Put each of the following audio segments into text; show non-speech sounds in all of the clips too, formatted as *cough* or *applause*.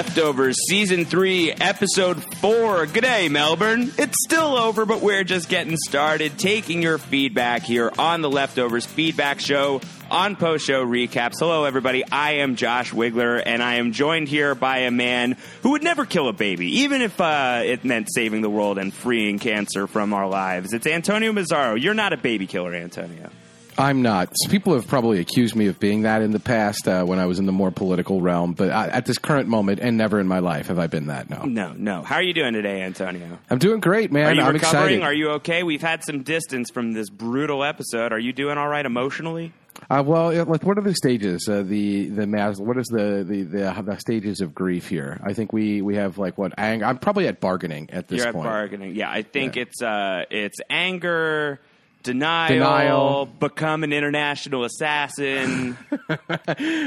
Leftovers, Season 3, Episode 4. G'day, Melbourne. It's still over, but we're just getting started, taking your feedback here on the Leftovers Feedback Show on post show recaps. Hello, everybody. I am Josh Wigler, and I am joined here by a man who would never kill a baby, even if uh, it meant saving the world and freeing cancer from our lives. It's Antonio Mazzaro. You're not a baby killer, Antonio. I'm not. People have probably accused me of being that in the past uh, when I was in the more political realm, but I, at this current moment and never in my life have I been that. No. No, no. How are you doing today, Antonio? I'm doing great, man. Are you I'm recovering? excited. Are you okay? We've had some distance from this brutal episode. Are you doing all right emotionally? Uh, well, like, what are the stages? Uh, the the mas- What is the, the the the stages of grief here? I think we we have like what anger. I'm probably at bargaining at this You're at bargaining. Yeah, I think Yeah. it's uh, it's anger, denial, Denial. become an international assassin, *laughs*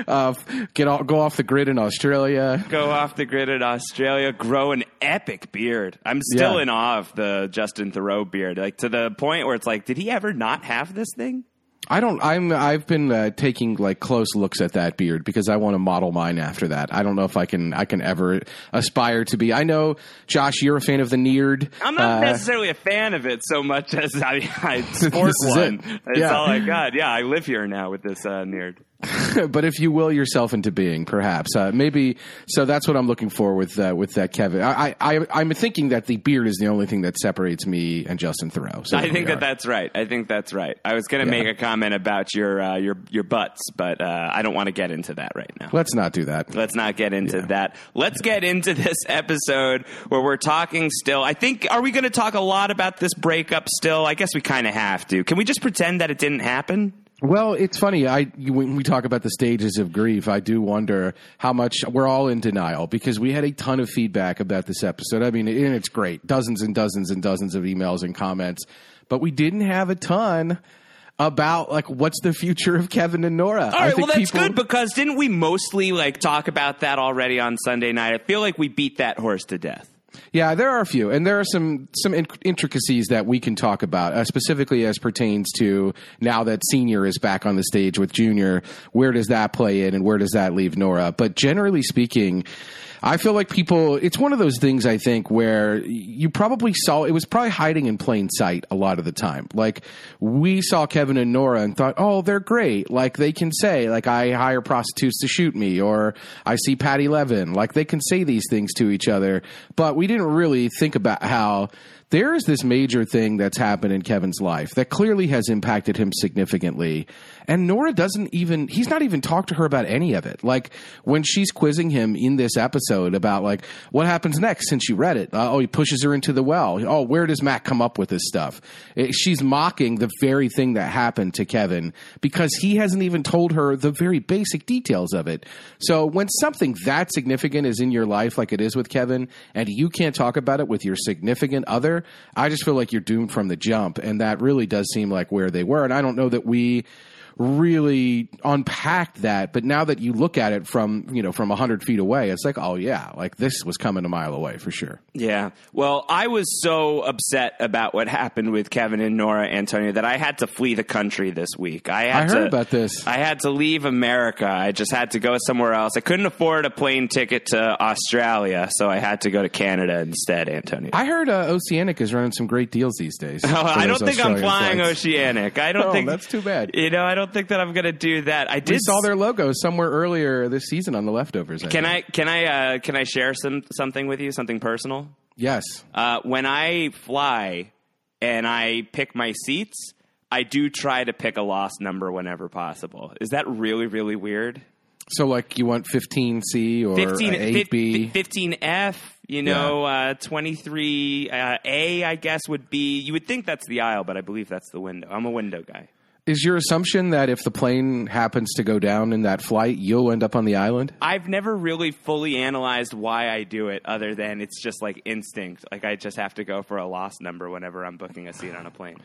uh, get off, go off the grid in Australia. go off the grid in Australia, grow an epic beard. I'm still Yeah. in awe of the Justin Theroux beard, like to the point where it's like, did he ever not have this thing? I don't. I'm. I've been uh, taking like close looks at that beard because I want to model mine after that. I don't know if I can. I can ever aspire to be. I know, Josh, you're a fan of the Neard. I'm not Uh, necessarily a fan of it so much as I, I *laughs* sport This is one. it. That's Yeah. all I got. Yeah, I live here now with this uh, Neard. *laughs* but if you will yourself into being, perhaps uh, maybe. So that's what I'm looking for with uh, with that Kevin. I, I I'm thinking that the beard is the only thing that separates me and Justin Theroux. So I think that that's right. I think that's right. I was going to Yeah. make a comment about your uh, your your butts, but uh, I don't want to get into that right now. Let's not do that. Let's not get into that. Let's get into this *laughs* episode where we're talking still. I think are we going to talk a lot about this breakup still? I guess we kind of have to. Can we just pretend that it didn't happen? Well, it's funny. I when we talk about the stages of grief, I do wonder how much we're all in denial because we had a ton of feedback about this episode. I mean, and it's great, dozens and dozens and dozens of emails and comments, but we didn't have a ton about like what's the future of Kevin and Nora. All right, well that's good because didn't we mostly like talk about that already on Sunday night? I feel like we beat that horse to death. Yeah, there are a few, and there are some some in- intricacies that we can talk about, uh, specifically as pertains to now that Senior is back on the stage with Junior. Where does that play in, and where does that leave Nora? But generally speaking. I feel like people, it's one of those things I think where you probably saw, it was probably hiding in plain sight a lot of the time. Like, we saw Kevin and Nora and thought, oh, they're great. Like, they can say, like, I hire prostitutes to shoot me, or I see Patti Levin. Like, they can say these things to each other. But we didn't really think about how there is this major thing that's happened in Kevin's life that clearly has impacted him significantly. And Nora doesn't even, he's not even talked to her about any of it. Like when she's quizzing him in this episode about like, what happens next since you read it? Uh, oh, he pushes her into the well. Oh, where does Matt come up with this stuff? It- she's mocking the very thing that happened to Kevin because he hasn't even told her the very basic details of it. So when something that significant is in your life, like it is with Kevin, and you can't talk about it with your significant other, I just feel like you're doomed from the jump. And that really does seem like where they were. And I don't know that we really unpacked that but now that you look at it from you know from 100 feet away it's like oh yeah like this was coming a mile away for sure Yeah. Well, I was so upset about what happened with Kevin and Nora Antonio that I had to flee the country this week. I had I heard to, about this. I had to leave America. I just had to go somewhere else. I couldn't afford a plane ticket to Australia, so I had to go to Canada instead, Antonio. i heard uh, oceanic is running some great deals these days *laughs* Oh, I don't think I'm flying flights. Oceanic. I don't Oh, think that's too bad. You know, I don't think that I'm going to do that. I we did saw their logo somewhere earlier this season on the leftovers Can think. I can I uh, can I share some something with you? Something personal. yes Uh, when I fly and I pick my seats, I do try to pick a lost number whenever possible. Is that really really weird? so like you want 15c or 15 uh, 8b 15F, you know, uh, 23 uh, A I guess would be you would think that's the aisle, but I believe that's the window. I'm a window guy. Is your assumption that if the plane happens to go down in that flight you'll end up on the island I've never really fully analyzed why I do it other than it's just like instinct. Like I just have to go for a lost number whenever I'm booking a seat on a plane.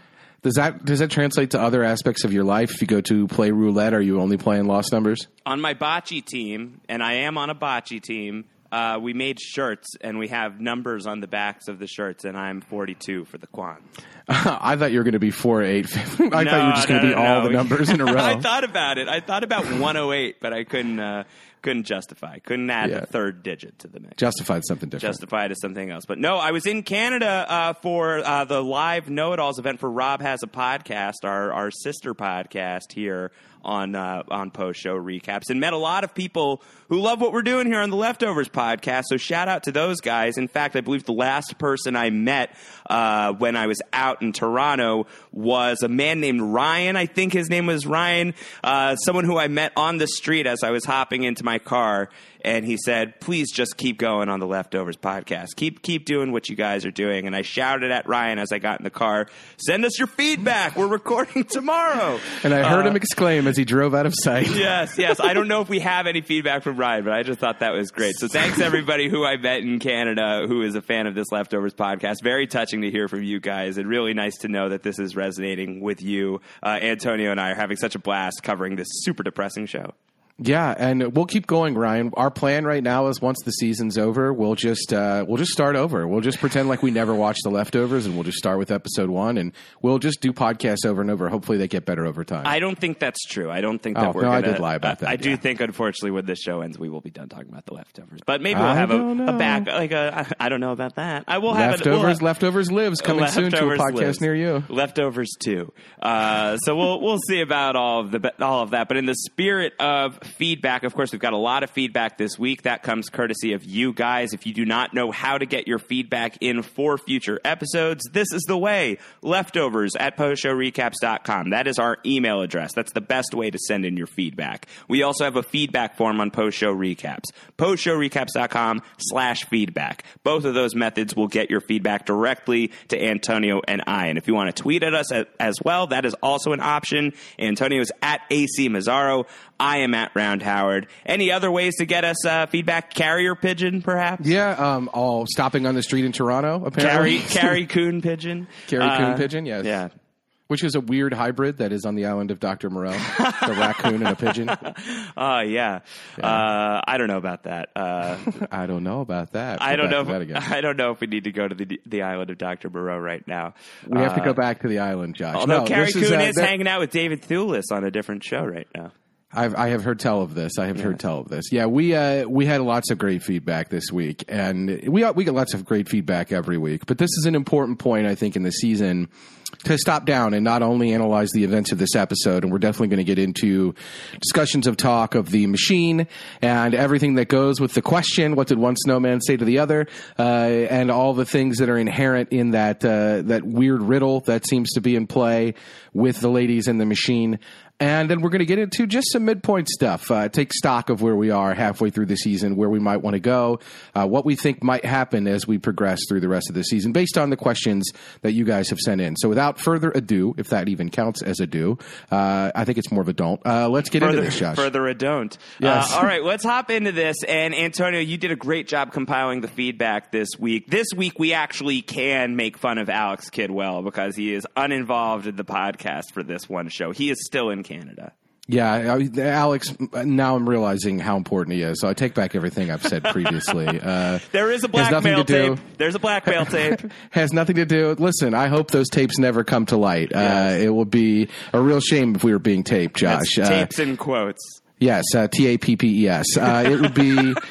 Does that does that translate to other aspects of your life? If you go to play roulette, are you only playing lost numbers? on my bocce team, and I am on a bocce team, uh, we made shirts and we have numbers on the backs of the shirts, and I'm 42 for the Quan. *laughs* I thought you were going to be four eight. *laughs* I thought you were just going to no, be no, all no. the numbers in a *laughs* row. I thought about it. I thought about 108, but I couldn't. Uh, couldn't justify. Couldn't add Yeah. a third digit to the mix. Justified something different. Justified as something else. But no, I was in Canada uh, for uh, the live Know It Alls event for Rob Has a Podcast, our, our sister podcast here on uh, on post show recaps, and met a lot of people who love what we're doing here on the Leftovers podcast. So shout out to those guys. In fact, I believe the last person I met uh, when I was out in Toronto was a man named Ryan. I think his name was Ryan, uh, someone who I met on the street as I was hopping into my car and he said, "Please just keep going on the Leftovers podcast. Keep keep doing what you guys are doing." And I shouted at Ryan as I got in the car, "Send us your feedback. We're recording *laughs* tomorrow." And I heard Uh, him exclaim as he drove out of sight. *laughs* yes, yes. I don't know if we have any feedback from Ryan, but I just thought that was great. So thanks everybody who I met in Canada who is a fan of this Leftovers podcast. Very touching to hear from you guys, and really nice to know that this is resonating with you. Uh, Antonio and I are having such a blast covering this super depressing show. Yeah, and we'll keep going, Ryan. Our plan right now is once the season's over, we'll just uh, we'll just start over. We'll just pretend like we never watched the leftovers, and we'll just start with episode one, and we'll just do podcasts over and over. Hopefully, they get better over time. I don't think that's true. I don't think that Oh, we're. no, I gonna, did lie about that, I, I do think, unfortunately, when this show ends, we will be done talking about the leftovers. But maybe we'll I have a, a back, like a. I don't know about that. I will have a- we'll leftovers, have- leftovers lives coming soon to a podcast lives. near you. Leftovers too. Uh, so we'll we'll see about all of the all of that. But in the spirit of feedback, of course, we've got a lot of feedback this week. That comes courtesy of you guys. If you do not know how to get your feedback in for future episodes, this is the way. Leftovers at postshowrecaps.com. That is our email address. That's the best way to send in your feedback. We also have a feedback form on post show recaps. Postshowrecaps.com slash feedback. Both of those methods will get your feedback directly to Antonio and I. And if you want to tweet at us as well, that is also an option. Antonio is at AC Mazzaro. I am at Round Howard. Any other ways to get us uh, feedback? Carrier pigeon, perhaps? Yeah, um, all stopping on the street in Toronto. Apparently, Carry, carry *laughs* coon pigeon. Carry Uh, coon pigeon. Yes. Yeah. which is a weird hybrid that is on the island of Dr. Moreau, the raccoon and a pigeon. *laughs* Oh, yeah. Uh, I don't know about that. Uh, *laughs* I don't know about that. I don't know. If. I don't know if we need to go to the the island of Dr. Moreau right now. We have to Uh, go back to the island, Josh. Although no, Carrie this Coon is, is, uh, that- hanging out with David Thewlis on a different show right now. I've, I have heard tell of this. I have heard tell of this. Yeah, we uh, we had lots of great feedback this week, and we we get lots of great feedback every week. But this is an important point, I think, in the season to stop down and not only analyze the events of this episode, and we're definitely going to get into discussions of talk of the machine and everything that goes with the question: What did one snowman say to the other? Uh, and all the things that are inherent in that uh, that weird riddle that seems to be in play with the ladies and the machine. And then we're going to get into just some midpoint stuff. Uh, take stock of where we are halfway through the season, where we might want to go, uh, what we think might happen as we progress through the rest of the season, based on the questions that you guys have sent in. So, without further ado, if that even counts as a do, uh, I think it's more of a don't. Uh, let's get into Further, this, Josh. further a don't. Yes. Uh, all right, let's hop into this. And Antonio, you did a great job compiling the feedback this week. This week, we actually can make fun of Alex Kidwell because he is uninvolved in the podcast for this one show. He is still in Canada. Yeah, I, Alex. Now I'm realizing how important he is. So I take back everything I've said previously. *laughs* Uh, There is a blackmail do- tape. There's a blackmail *laughs* tape. has nothing to do. Listen, I hope those tapes never come to light. Yes. Uh, it would be a real shame if we were being taped, That's Josh. Uh, tapes in quotes. yes, uh, T A P P E S. Uh, it would be. *laughs*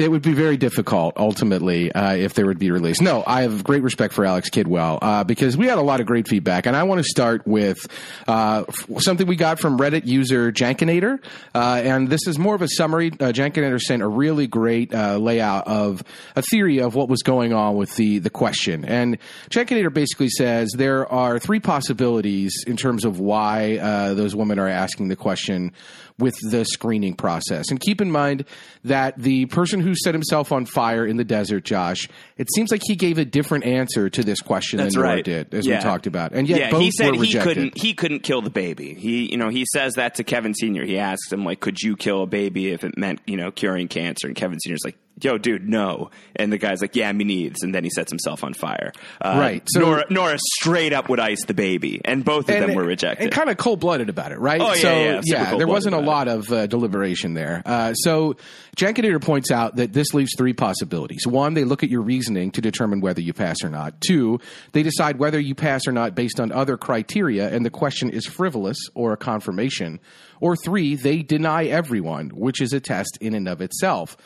It would be very difficult ultimately uh, if there would be released. No, I have great respect for Alex Kidwell uh, because we had a lot of great feedback, and I want to start with uh, f- something we got from Reddit user Jankinator, uh, and this is more of a summary. Uh, Jankinator sent a really great uh, layout of a theory of what was going on with the the question, and Jankinator basically says there are three possibilities in terms of why those women are asking the question with the screening process. And keep in mind that the person who set himself on fire in the desert, Josh, it seems like he gave a different answer to this question That's than Nora right. did, as Yeah. we talked about. And yet yeah, both he said were he rejected. couldn't he couldn't kill the baby. He you know he says that to Kevin Senior. He asks him like, "Could you kill a baby if it meant you know curing cancer?" And Kevin Senior's like, yo, dude, no. And the guy's like, yeah, me needs. And then he sets himself on fire. Uh, Right, so- Nora, Nora straight up would ice the baby. And both of them were rejected. And kind of cold blooded about it, right? Oh, yeah, so, yeah, super there wasn't a lot of uh, deliberation there. Uh, so, Jankinator points out that this leaves three possibilities. One, they look at your reasoning to determine whether you pass or not. Two, they decide whether you pass or not based on other criteria, and the question is frivolous or a confirmation. Or three, they deny everyone, which is a test in and of itself.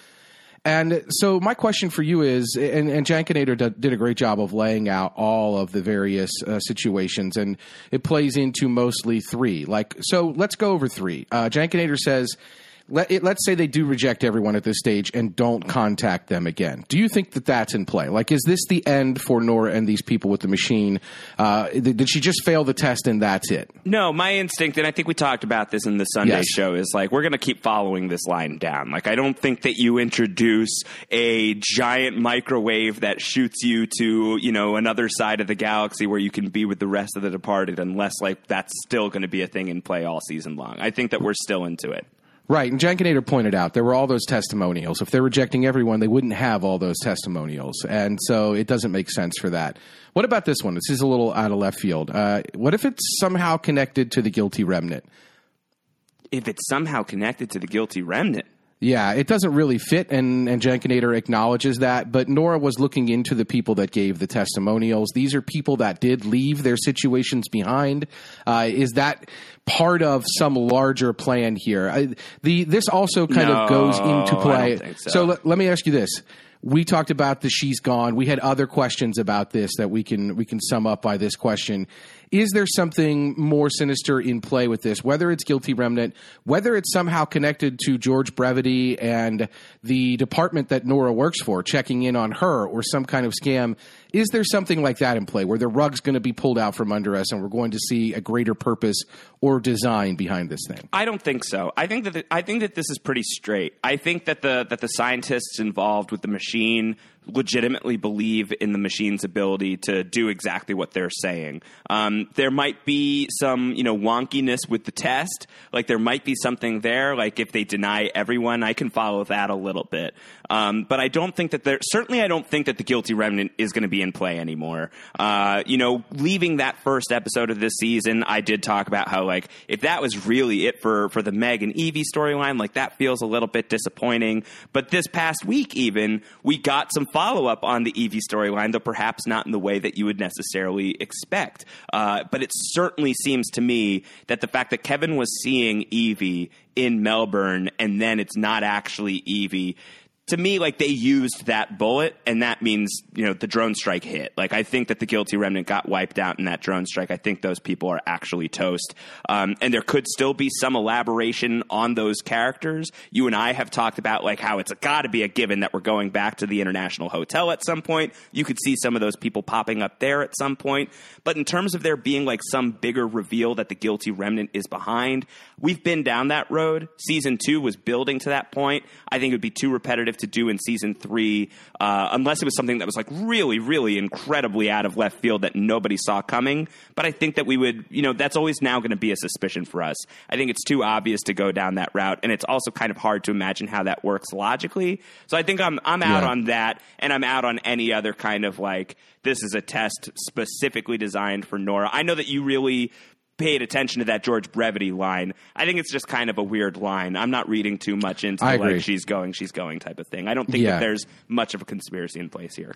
And so, my question for you is, and, and Jankinator did a great job of laying out all of the various uh, situations, and it plays into mostly three. Like, so let's go over three. Uh, Jankinator says, let, it, let's say they do reject everyone at this stage and don't contact them again. Do you think that that's in play? Like, is this the end for Nora and these people with the machine? Uh, did did she just fail the test and that's it? No, my instinct, and I think we talked about this in the Sunday Yes. show, is like we're going to keep following this line down. Like, I don't think that you introduce a giant microwave that shoots you to, you know, another side of the galaxy where you can be with the rest of the departed, unless like that's still going to be a thing in play all season long. I think that we're still into it. Right, and Jankinator pointed out there were all those testimonials. If they're rejecting everyone, they wouldn't have all those testimonials, and so it doesn't make sense for that. What about this one? This is a little out of left field. Uh, what if it's somehow connected to the guilty remnant? If it's somehow connected to the guilty remnant, Yeah, it doesn't really fit, and, and Jankinator acknowledges that. But Nora was looking into the people that gave the testimonials. These are people that did leave their situations behind. Uh, is that part of some larger plan here? I, the this also kind No, of goes into play. think so. let, let me ask you this. We talked about the she's gone. We had other questions about this that we can we can sum up by this question. Is there something more sinister in play with this? Whether it's guilty remnant, whether it's somehow connected to George Brevity and the department that Nora works for, checking in on her, or some kind of scam. Is there something like that in play where the rug's going to be pulled out from under us and we're going to see a greater purpose or design behind this thing? I don't think so. I think that the, I think that this is pretty straight. I think that the that the scientists involved with the machine legitimately believe in the machine's ability to do exactly what they're saying. Um, there might be some you know wonkiness with the test, like there might be something there. Like if they deny everyone, I can follow that a little bit. Um, but I don't think that there. Certainly, I don't think that the guilty remnant is going to be in play anymore. Uh, you know, leaving that first episode of this season, I did talk about how like if that was really it for for the Meg and Evie storyline, like that feels a little bit disappointing. But this past week, even we got some follow up on the Evie storyline, though perhaps not in the way that you would necessarily expect. Uh, but it certainly seems to me that the fact that Kevin was seeing Evie in Melbourne and then it's not actually Evie to me, like they used that bullet, and that means you know the drone strike hit. Like I think that the guilty remnant got wiped out in that drone strike. I think those people are actually toast, um, and there could still be some elaboration on those characters. You and I have talked about like how it's got to be a given that we're going back to the International Hotel at some point. You could see some of those people popping up there at some point, but in terms of there being like some bigger reveal that the guilty remnant is behind, we've been down that road. Season two was building to that point. I think it would be too repetitive to do in season three, uh, unless it was something that was like really, really incredibly out of left field that nobody saw coming. But I think that we would, you know, that's always now going to be a suspicion for us. I think it's too obvious to go down that route, and it's also kind of hard to imagine how that works logically. So I think I'm I'm out Yeah. on that, and I'm out on any other kind of like this is a test specifically designed for Nora. I know that you really paid attention to that George Brevity line. I think it's just kind of a weird line. I'm not reading too much into like she's going, she's going type of thing. I don't think Yeah. that there's much of a conspiracy in place here.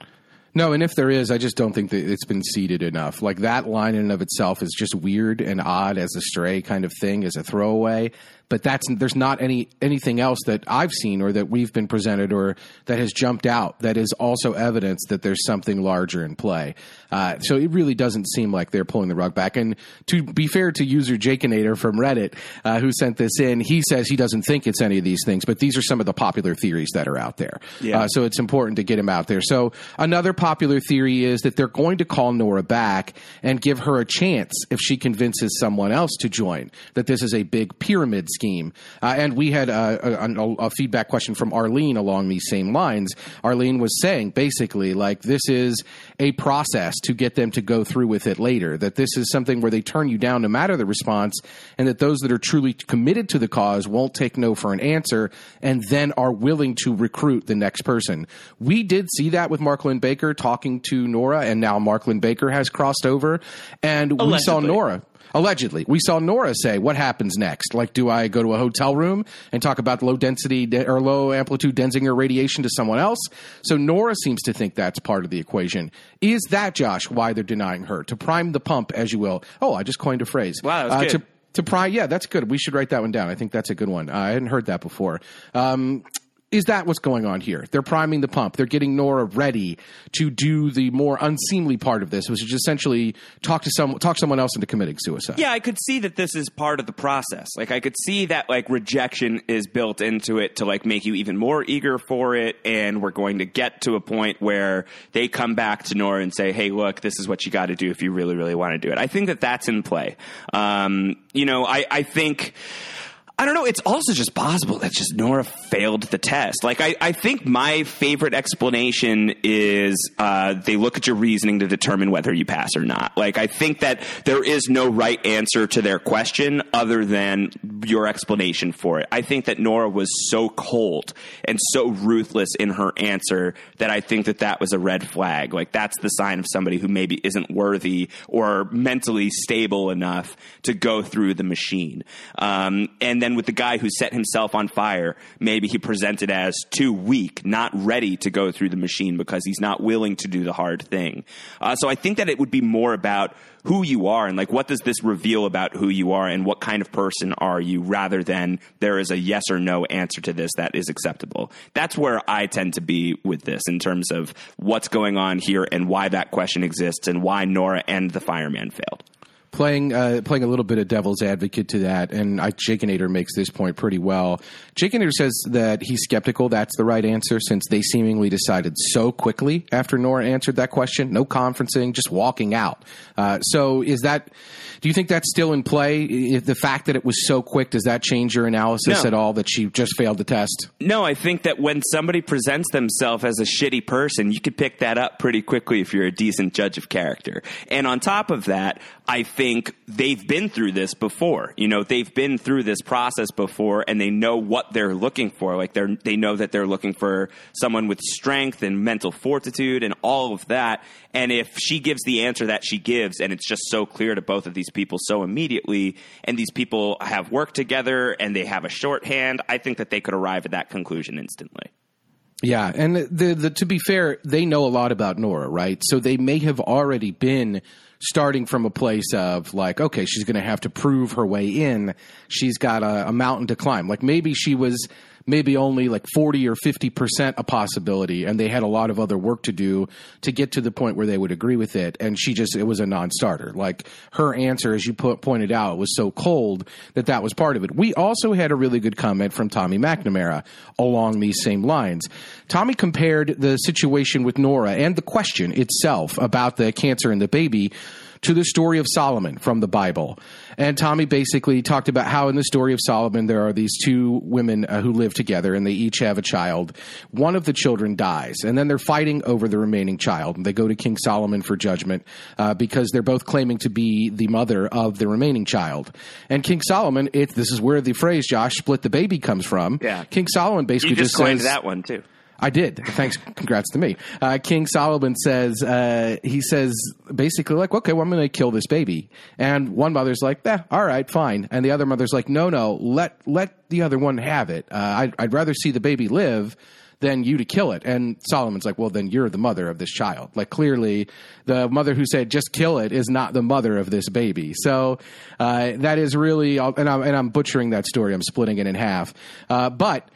No, and if there is, I just don't think that it's been seeded enough. Like that line in and of itself is just weird and odd as a stray kind of thing, as a throwaway. But that's there's not any anything else that I've seen or that we've been presented or that has jumped out that is also evidence that there's something larger in play. Uh, so it really doesn't seem like they're pulling the rug back. And to be fair to user Jakenator from Reddit, uh, who sent this in, he says he doesn't think it's any of these things, but these are some of the popular theories that are out there. Yeah. Uh, so it's important to get him out there. So another popular theory is that they're going to call Nora back and give her a chance if she convinces someone else to join. That this is a big pyramid scheme. Uh, and we had a, a, a, feedback question from Arlene along these same lines. Arlene was saying basically like this is a process to get them to go through with it later. That this is something where they turn you down no matter the response, and that those that are truly committed to the cause won't take no for an answer, and then are willing to recruit the next person. We did see that with Mark Linn-Baker talking to Nora, and now Mark Linn-Baker has crossed over, and Allegedly. we saw Nora. Allegedly, we saw Nora say, "What happens next? Like, do I go to a hotel room and talk about low density or low amplitude Denzinger radiation to someone else?" So Nora seems to think that's part of the equation. Is that Josh why they're denying her to prime the pump, as you will? Oh, I just coined a phrase. Wow, uh, to, to prime, yeah, that's good. We should write that one down. I think that's a good one. Uh, I hadn't heard that before. Um, is that what's going on here? They're priming the pump. They're getting Nora ready to do the more unseemly part of this, which is essentially talk to some talk someone else into committing suicide. Yeah, I could see that this is part of the process. Like I could see that like rejection is built into it to like make you even more eager for it, and we're going to get to a point where they come back to Nora and say, "Hey, look, this is what you got to do if you really, really want to do it." I think that that's in play. Um, you know, I, I think. I don't know. It's also just possible that just Nora failed the test. Like, I, I think my favorite explanation is uh, they look at your reasoning to determine whether you pass or not. Like, I think that there is no right answer to their question other than your explanation for it. I think that Nora was so cold and so ruthless in her answer that I think that that was a red flag. Like, that's the sign of somebody who maybe isn't worthy or mentally stable enough to go through the machine. Um, and then then with the guy who set himself on fire, maybe he presented as too weak, not ready to go through the machine because he's not willing to do the hard thing. Uh, so I think that it would be more about who you are and like what does this reveal about who you are and what kind of person are you rather than there is a yes or no answer to this that is acceptable. That's where I tend to be with this in terms of what's going on here and why that question exists and why Nora and the fireman failed playing uh, playing a little bit of devil's advocate to that, and I, Jakeinator makes this point pretty well. Jakeinator says that he's skeptical that's the right answer since they seemingly decided so quickly after Nora answered that question. No conferencing, just walking out. Uh, so is that? Do you think that's still in play? If the fact that it was so quick does that change your analysis no. at all? That she just failed the test? No, I think that when somebody presents themselves as a shitty person, you could pick that up pretty quickly if you're a decent judge of character. And on top of that, I think they've been through this before. You know, they've been through this process before and they know what they're looking for. Like they're, they know that they're looking for someone with strength and mental fortitude and all of that. And if she gives the answer that she gives and it's just so clear to both of these people so immediately and these people have worked together and they have a shorthand, I think that they could arrive at that conclusion instantly. Yeah, and the, the, to be fair, they know a lot about Nora, right? So they may have already been starting from a place of like, okay, she's going to have to prove her way in. She's got a, a mountain to climb. Like maybe she was maybe only like 40 or 50% a possibility and they had a lot of other work to do to get to the point where they would agree with it and she just it was a non-starter. Like her answer as you put, pointed out was so cold that that was part of it. We also had a really good comment from tommy mcnamara along these same lines. Tommy compared the situation with nora and the question itself about the cancer in the baby to the story of Solomon from the Bible. And Tommy basically talked about how in the story of Solomon there are these two women uh, who live together and they each have a child. One of the children dies, and then they're fighting over the remaining child. And they go to King Solomon for judgment uh, because they're both claiming to be the mother of the remaining child. And King Solomon, it, this is where the phrase "Josh split the baby" comes from. Yeah. King Solomon basically just, just coined that one too. I did. Thanks. Congrats to me. Uh, King Solomon says, uh, he says basically like, okay, well, I'm going to kill this baby. And one mother's like, eh, all right, fine. And the other mother's like, no, no, let, let the other one have it. Uh, I'd, I'd rather see the baby live than you to kill it. And Solomon's like, well, then you're the mother of this child. Like clearly the mother who said, just kill it is not the mother of this baby. So, uh, that is really, and I'm, and I'm butchering that story. I'm splitting it in half. Uh, but,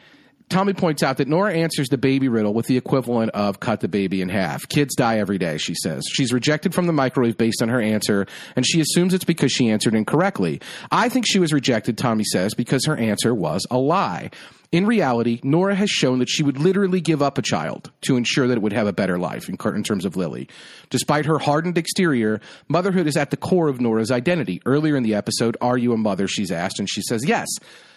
Tommy points out that Nora answers the baby riddle with the equivalent of cut the baby in half. Kids die every day, she says. She's rejected from the microwave based on her answer, and she assumes it's because she answered incorrectly. I think she was rejected, Tommy says, because her answer was a lie In reality, Nora has shown that she would literally give up a child to ensure that it would have a better life in, terms of Lily. Despite her hardened exterior, motherhood is at the core of Nora's identity. Earlier in the episode, Are you a mother? She's asked, and she says yes.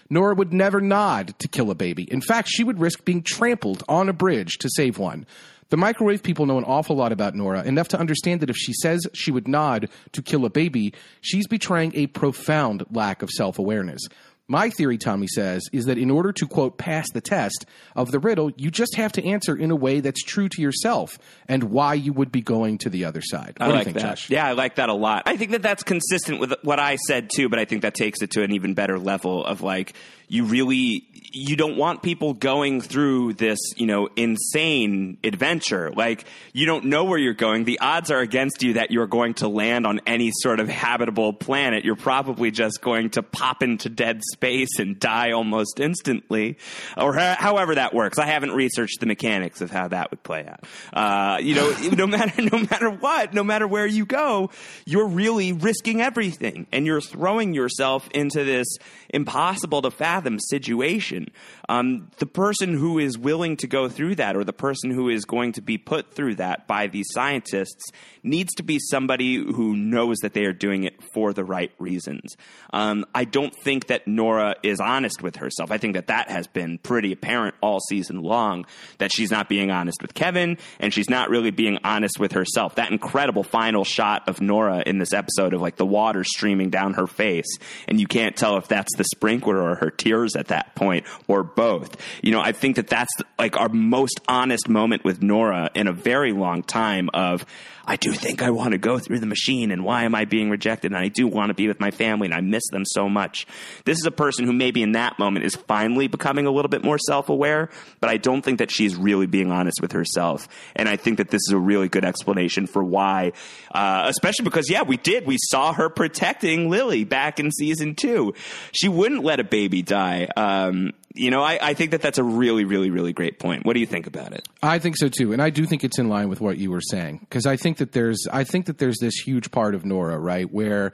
Nora would never nod to kill a baby. In fact, she would risk being trampled on a bridge to save one. The microwave people know an awful lot about Nora, enough to understand that if she says she would nod to kill a baby, she's betraying a profound lack of self awareness. My theory, Tommy says, is that in order to, quote, pass the test of the riddle, you just have to answer in a way that's true to yourself and why you would be going to the other side. What I do like you think, that. Josh? Yeah, I like that a lot. I think that that's consistent with what I said too, but I think that takes it to an even better level of like you really you don't want people going through this, you know, insane adventure. Like you don't know where you're going. The odds are against you that you're going to land on any sort of habitable planet. You're probably just going to pop into dead space and die almost instantly, or ha- however that works. I haven't researched the mechanics of how that would play out. Uh, you know, *laughs* no matter no matter what, no matter where you go, you're really risking everything, and you're throwing yourself into this impossible to fathom situation. Um, the person who is willing to go through that, or the person who is going to be put through that by these scientists, needs to be somebody who knows that they are doing it for the right reasons. Um, I don't think that Nora is honest with herself. I think that that has been pretty apparent all season long that she's not being honest with Kevin, and she's not really being honest with herself. That incredible final shot of Nora in this episode of like the water streaming down her face, and you can't tell if that's the sprinkler or her tears at that point, or both. You know, I think that that's like our most honest moment with Nora in a very long time of I do think I want to go through the machine and why am I being rejected and I do want to be with my family and I miss them so much. This is a person who maybe in that moment is finally becoming a little bit more self-aware, but I don't think that she's really being honest with herself. And I think that this is a really good explanation for why, uh, especially because yeah, we did. We saw her protecting Lily back in season two. She wouldn't let a baby die. Um, you know, I, I think that that's a really, really, really great point. What do you think about it? I think so too, and I do think it's in line with what you were saying because I think that there's I think that there's this huge part of Nora right where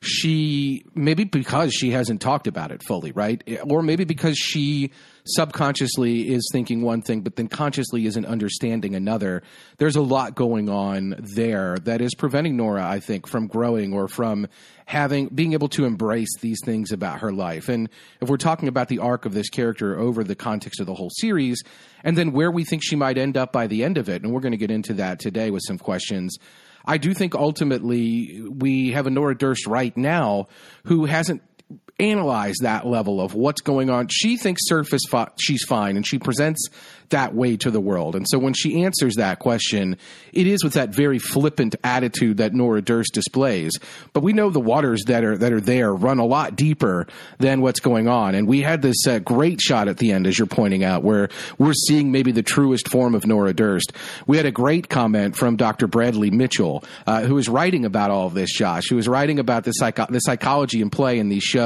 she maybe because she hasn't talked about it fully right or maybe because she subconsciously is thinking one thing but then consciously isn't understanding another. There's a lot going on there that is preventing Nora I think from growing or from having being able to embrace these things about her life. And if we're talking about the arc of this character over the context of the whole series and then where we think she might end up by the end of it and we're going to get into that today with some questions I do think ultimately we have a Nora Durst right now who hasn't analyzed that level of what's going on. She thinks surface fi- she's fine and she presents that way to the world. And so when she answers that question, it is with that very flippant attitude that Nora Durst displays. But we know the waters that are that are there run a lot deeper than what's going on. And we had this uh, great shot at the end, as you're pointing out, where we're seeing maybe the truest form of Nora Durst. We had a great comment from Dr. Bradley Mitchell, uh, who was writing about all of this, Josh, who was writing about the, psycho- the psychology and play in these shows.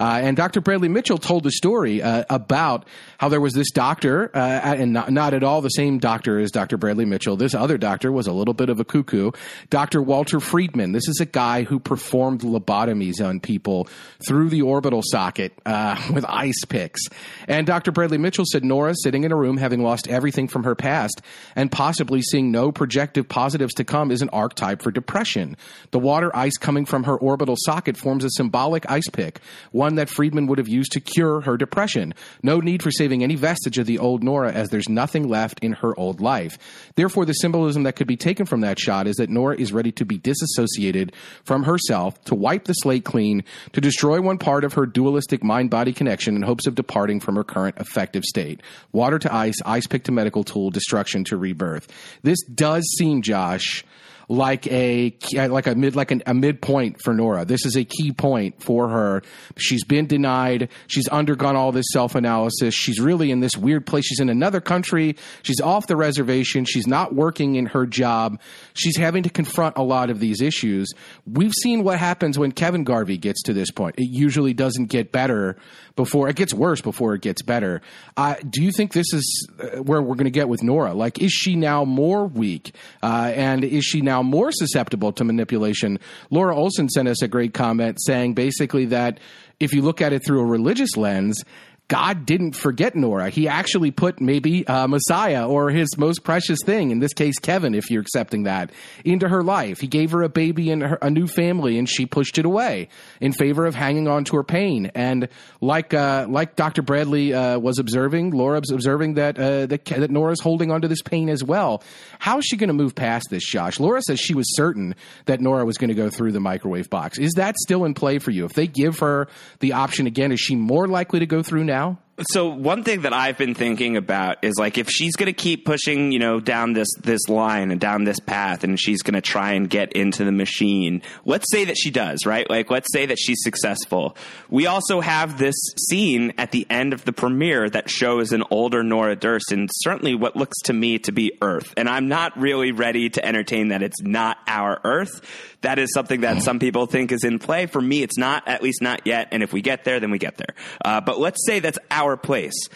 Uh, and Dr. Bradley Mitchell told a story uh, about how there was this doctor, uh, and not, not at all the same doctor as Dr. Bradley Mitchell. This other doctor was a little bit of a cuckoo. Dr. Walter Freeman. This is a guy who performed lobotomies on people through the orbital socket uh, *laughs* with ice picks. And Dr. Bradley Mitchell said Nora, sitting in a room, having lost everything from her past and possibly seeing no projective positives to come, is an archetype for depression. The water ice coming from her orbital socket forms a symbolic ice pick, one that Freeman would have used to cure her depression. No need for saving any vestige of the old Nora, as there's nothing left in her old life. Therefore, the symbolism that could be taken from that shot is that Nora is ready to be disassociated from herself, to wipe the slate clean, to destroy one part of her dualistic mind body connection in hopes of departing from her current affective state. Water to ice, ice pick to medical tool, destruction to rebirth. This does seem, Josh, like a like a mid like an, a midpoint for Nora. This is a key point for her. She's been denied. She's undergone all this self analysis. She's really in this weird place. She's in another country. She's off the reservation. She's not working in her job. She's having to confront a lot of these issues. We've seen what happens when Kevin Garvey gets to this point. It usually doesn't get better before it gets worse before it gets better. Uh, do you think this is uh, where we're going to get with Nora? Like, is she now more weak, uh, and is she now more susceptible to manipulation? Laura Olson sent us a great comment saying basically that if you look at it through a religious lens, God didn't forget Nora. He actually put maybe uh, Messiah or his most precious thing, in this case, Kevin, if you're accepting that, into her life. He gave her a baby and her, a new family, and she pushed it away in favor of hanging on to her pain. And like uh, like Dr. Bradley uh, was observing, Laura's observing that, uh, that that Nora's holding onto this pain as well. How is she going to move past this, Josh? Laura says she was certain that Nora was going to go through the microwave box. Is that still in play for you? If they give her the option again, is she more likely to go through now? now? So one thing that I've been thinking about is like if she's going to keep pushing, you know, down this this line and down this path, and she's going to try and get into the machine. Let's say that she does, right? Like let's say that she's successful. We also have this scene at the end of the premiere that shows an older Nora Durst, and certainly what looks to me to be Earth. And I'm not really ready to entertain that it's not our Earth that is something that some people think is in play. For me, it's not, at least not yet. And if we get there, then we get there. Uh, but let's say that's our place.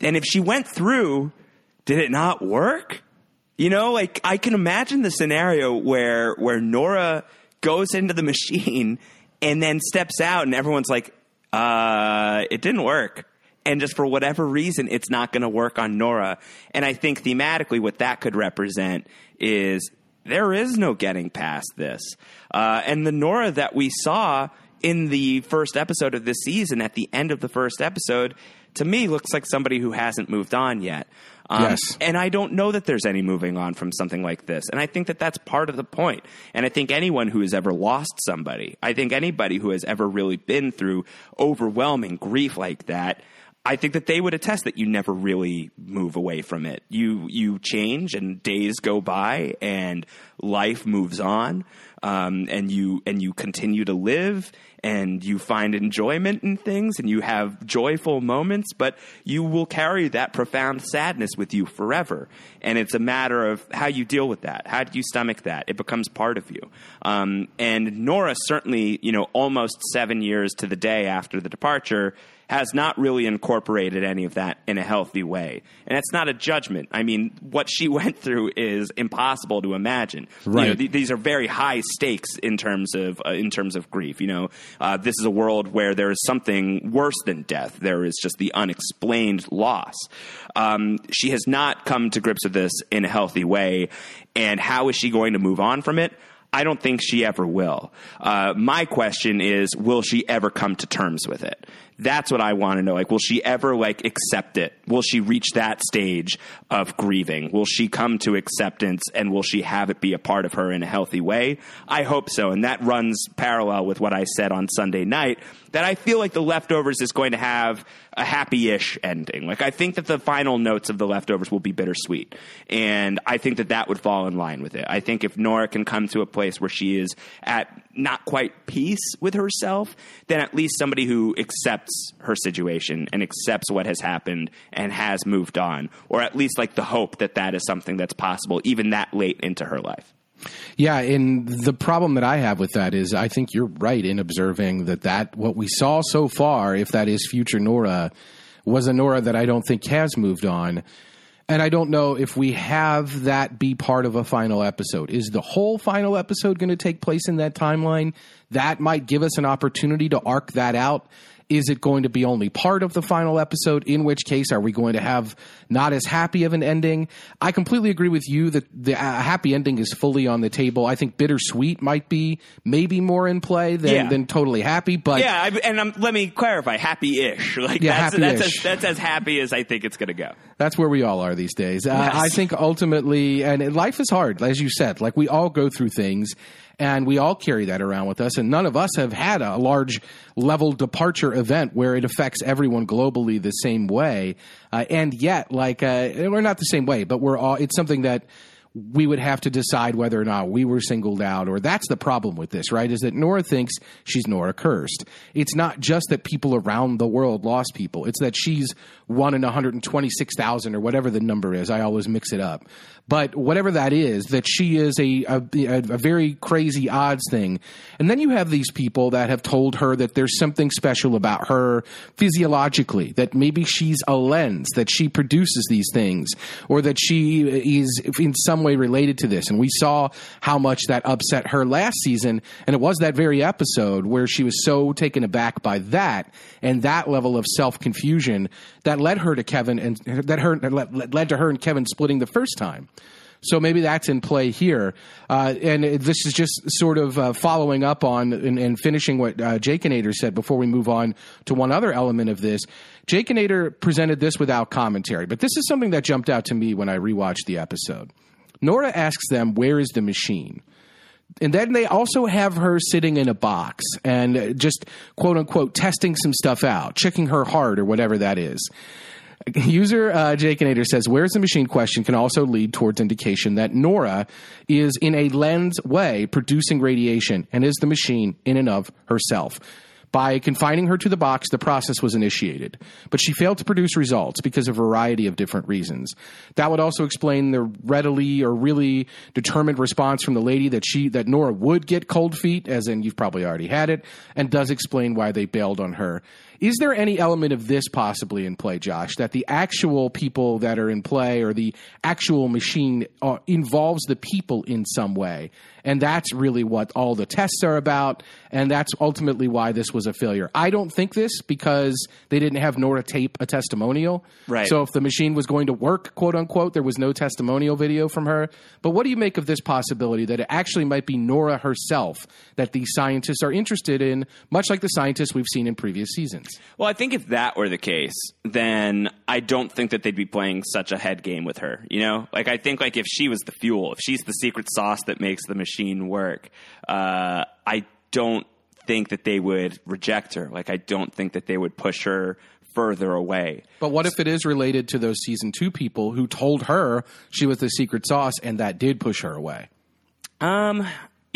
And if she went through, did it not work? You know, like I can imagine the scenario where where Nora goes into the *laughs* machine and then steps out, and everyone's like, uh, "It didn't work." And just for whatever reason, it's not going to work on Nora. And I think thematically, what that could represent is there is no getting past this. Uh, and the Nora that we saw in the first episode of this season, at the end of the first episode, to me looks like somebody who hasn't moved on yet. Um, yes. And I don't know that there's any moving on from something like this. And I think that that's part of the point. And I think anyone who has ever lost somebody, I think anybody who has ever really been through overwhelming grief like that, I think that they would attest that you never really move away from it. You you change and days go by and life moves on, um, and you and you continue to live and you find enjoyment in things and you have joyful moments, but you will carry that profound sadness with you forever. And it's a matter of how you deal with that. How do you stomach that? It becomes part of you. Um, and Nora certainly, you know, almost seven years to the day after the departure has not really incorporated any of that in a healthy way. And it's not a judgment. I mean, what she *laughs* went through is impossible to imagine. Right. You know, th- these are very high stakes in terms of uh, in terms of grief. You know, uh, this is a world where there is something worse than death. There is just the unexplained loss. Um, she has not come to grips with this in a healthy way. And how is she going to move on from it? I don't think she ever will. Uh, my question is, will she ever come to terms with it? That's what I want to know. Like, will she ever like accept it? Will she reach that stage of grieving? Will she come to acceptance and will she have it be a part of her in a healthy way? I hope so. And that runs parallel with what I said on Sunday night that I feel like the leftovers is going to have a happy-ish ending. Like I think that the final notes of the leftovers will be bittersweet, and I think that that would fall in line with it. I think if Nora can come to a place where she is at not quite peace with herself, then at least somebody who accepts her situation and accepts what has happened and has moved on, or at least like the hope that that is something that's possible even that late into her life. Yeah, and the problem that I have with that is I think you're right in observing that that what we saw so far, if that is future Nora, was a Nora that I don't think has moved on. And I don't know if we have that be part of a final episode. Is the whole final episode going to take place in that timeline? That might give us an opportunity to arc that out is it going to be only part of the final episode? In which case, are we going to have not as happy of an ending? I completely agree with you that the uh, happy ending is fully on the table. I think bittersweet might be maybe more in play than, yeah. than totally happy. But yeah, I, and um, let me clarify, happy-ish. *laughs* Like yeah, that's, that's, as, that's as happy as I think it's going to go. That's where we all are these days. Uh. I think ultimately, and life is hard, as you said. Like we all go through things and we all carry that around with us. And none of us have had a large level departure event where it affects everyone globally the same way. Uh, and yet, like, uh, we're not the same way, but we're all, it's something that we would have to decide whether or not we were singled out, or that's the problem with this, right? Is that Nora thinks she's Nora cursed. It's not just that people around the world lost people, it's that she's one in 126,000 or whatever the number is. I always mix it up. But whatever that is, that she is a, a, a very crazy odds thing. And then you have these people that have told her that there's something special about her physiologically, that maybe she's a lens, that she produces these things, or that she is in some way related to this. And we saw how much that upset her last season. And it was that very episode where she was so taken aback by that and that level of self confusion that led her to Kevin and that her that led to her and Kevin splitting the first time. So maybe that's in play here. Uh, and this is just sort of uh, following up on and, and finishing what uh, Nader said before we move on to one other element of this. Jake Nader presented this without commentary, but this is something that jumped out to me when I rewatched the episode. Nora asks them, Where is the machine? And then they also have her sitting in a box and just quote unquote testing some stuff out, checking her heart or whatever that is. *laughs* User uh, Jake Nader says, "Where's the machine?" Question can also lead towards indication that Nora is in a lens way producing radiation, and is the machine in and of herself. By confining her to the box, the process was initiated, but she failed to produce results because of a variety of different reasons. That would also explain the readily or really determined response from the lady that she that Nora would get cold feet, as in you've probably already had it, and does explain why they bailed on her. Is there any element of this possibly in play, Josh, that the actual people that are in play or the actual machine uh, involves the people in some way? And that's really what all the tests are about. And that's ultimately why this was a failure. I don't think this because they didn't have Nora tape a testimonial. Right. So if the machine was going to work, quote unquote, there was no testimonial video from her. But what do you make of this possibility that it actually might be Nora herself that these scientists are interested in, much like the scientists we've seen in previous seasons? Well, I think if that were the case, then I don't think that they'd be playing such a head game with her. You know, like I think like if she was the fuel, if she's the secret sauce that makes the machine work, uh, I don't think that they would reject her. Like I don't think that they would push her further away. But what if it is related to those season two people who told her she was the secret sauce and that did push her away? Um,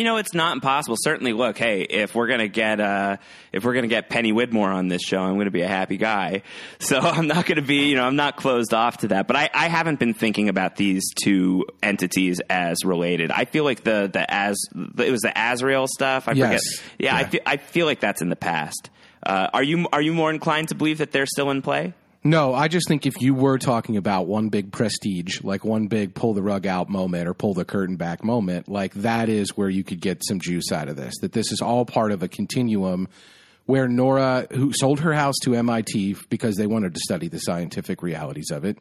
you know, it's not impossible. Certainly, look, hey, if we're gonna get uh, if we're gonna get Penny Widmore on this show, I'm gonna be a happy guy. *laughs* So I'm not gonna be, you know, I'm not closed off to that. But I, I haven't been thinking about these two entities as related. I feel like the the as the, it was the Azrael stuff. I yes. forget. Yeah, yeah. I, feel, I feel like that's in the past. Uh, are you are you more inclined to believe that they're still in play? No, I just think if you were talking about one big prestige, like one big pull the rug out moment or pull the curtain back moment, like that is where you could get some juice out of this. That this is all part of a continuum where Nora, who sold her house to MIT because they wanted to study the scientific realities of it,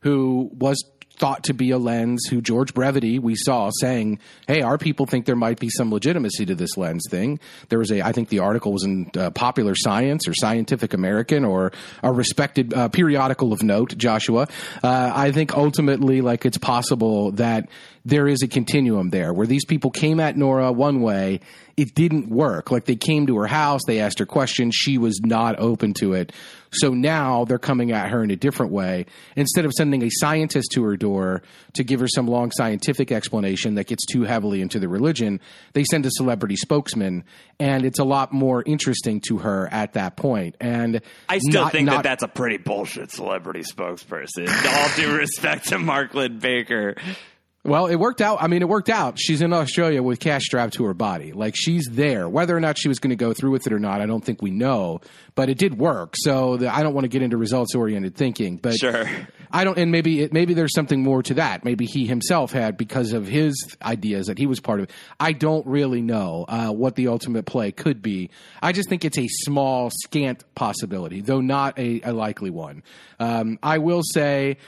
who was thought to be a lens who George Brevity we saw saying, "Hey, our people think there might be some legitimacy to this lens thing." There was a, I think the article was in uh, Popular Science or Scientific American or a respected uh, periodical of note. Joshua, uh, I think ultimately, like it's possible that there is a continuum there where these people came at Nora one way it didn't work. Like they came to her house, they asked her questions, she was not open to it. So now they're coming at her in a different way. Instead of sending a scientist to her door to give her some long scientific explanation that gets too heavily into the religion, they send a celebrity spokesman, and it's a lot more interesting to her at that point. And I still not, think not, that that's a pretty bullshit celebrity spokesperson. All due *laughs* respect to Mark Linn-Baker. Well, it worked out. I mean, it worked out. She's in Australia with cash strapped to her body. Like she's there. Whether or not she was going to go through with it or not, I don't think we know. But it did work. So the, I don't want to get into results oriented thinking. But sure. I don't. And maybe it, maybe there's something more to that. Maybe he himself had because of his ideas that he was part of. I don't really know uh, what the ultimate play could be. I just think it's a small, scant possibility, though not a, a likely one. Um, I will say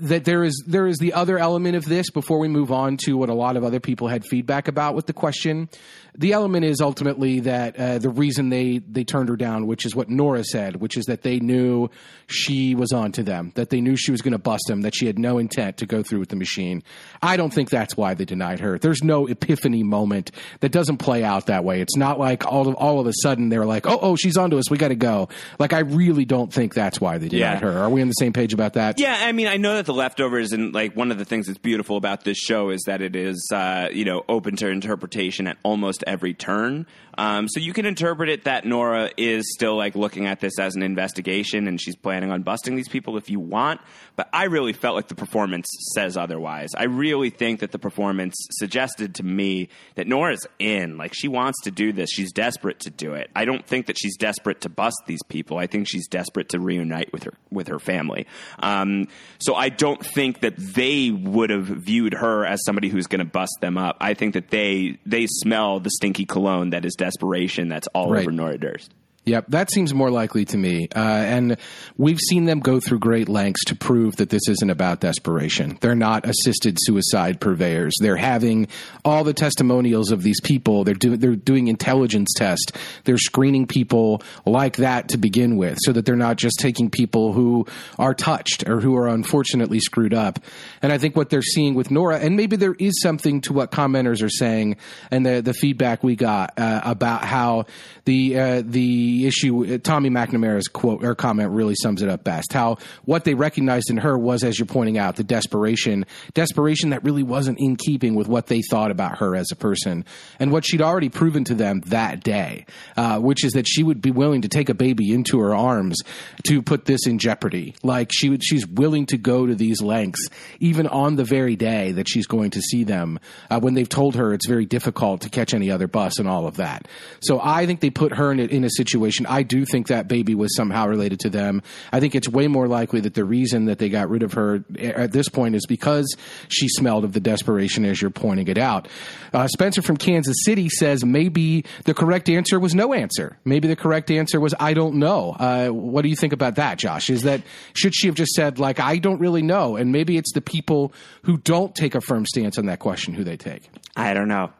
that there is there is the other element of this before we move on to what a lot of other people had feedback about with the question the element is ultimately that uh, the reason they they turned her down, which is what Nora said, which is that they knew she was on to them, that they knew she was going to bust them, that she had no intent to go through with the machine. I don't think that's why they denied her. There's no epiphany moment that doesn't play out that way. It's not like all of all of a sudden they're like, oh oh she's onto us, we got to go. Like I really don't think that's why they denied yeah. her. Are we on the same page about that? Yeah, I mean I know that the leftovers and like one of the things that's beautiful about this show is that it is uh, you know open to interpretation at almost every turn. Um, so you can interpret it that Nora is still like looking at this as an investigation and she's planning on busting these people if you want. But I really felt like the performance says otherwise. I really think that the performance suggested to me that Nora's in. Like she wants to do this. She's desperate to do it. I don't think that she's desperate to bust these people. I think she's desperate to reunite with her with her family. Um, so I don't think that they would have viewed her as somebody who's going to bust them up. I think that they they smell the stinky cologne that is desperation that's all Right. over Nora Durst. Yep, that seems more likely to me. Uh, and we've seen them go through great lengths to prove that this isn't about desperation. They're not assisted suicide purveyors. They're having all the testimonials of these people. They're doing they're doing intelligence tests. They're screening people like that to begin with, so that they're not just taking people who are touched or who are unfortunately screwed up. And I think what they're seeing with Nora, and maybe there is something to what commenters are saying and the the feedback we got uh, about how the uh, the issue uh, Tommy McNamara's quote or comment really sums it up best. How what they recognized in her was, as you're pointing out, the desperation, desperation that really wasn't in keeping with what they thought about her as a person, and what she'd already proven to them that day, uh, which is that she would be willing to take a baby into her arms to put this in jeopardy. Like she would, she's willing to go to these lengths, even on the very day that she's going to see them, uh, when they've told her it's very difficult to catch any other bus and all of that. So I think they put her in a, in a situation. I do think that baby was somehow related to them. I think it's way more likely that the reason that they got rid of her at this point is because she smelled of the desperation, as you're pointing it out. Uh, Spencer from Kansas City says maybe the correct answer was no answer. Maybe the correct answer was I don't know. Uh, what do you think about that, Josh? Is that should she have just said like I don't really know, and maybe it's the people who don't take a firm stance on that question who they take. I don't know.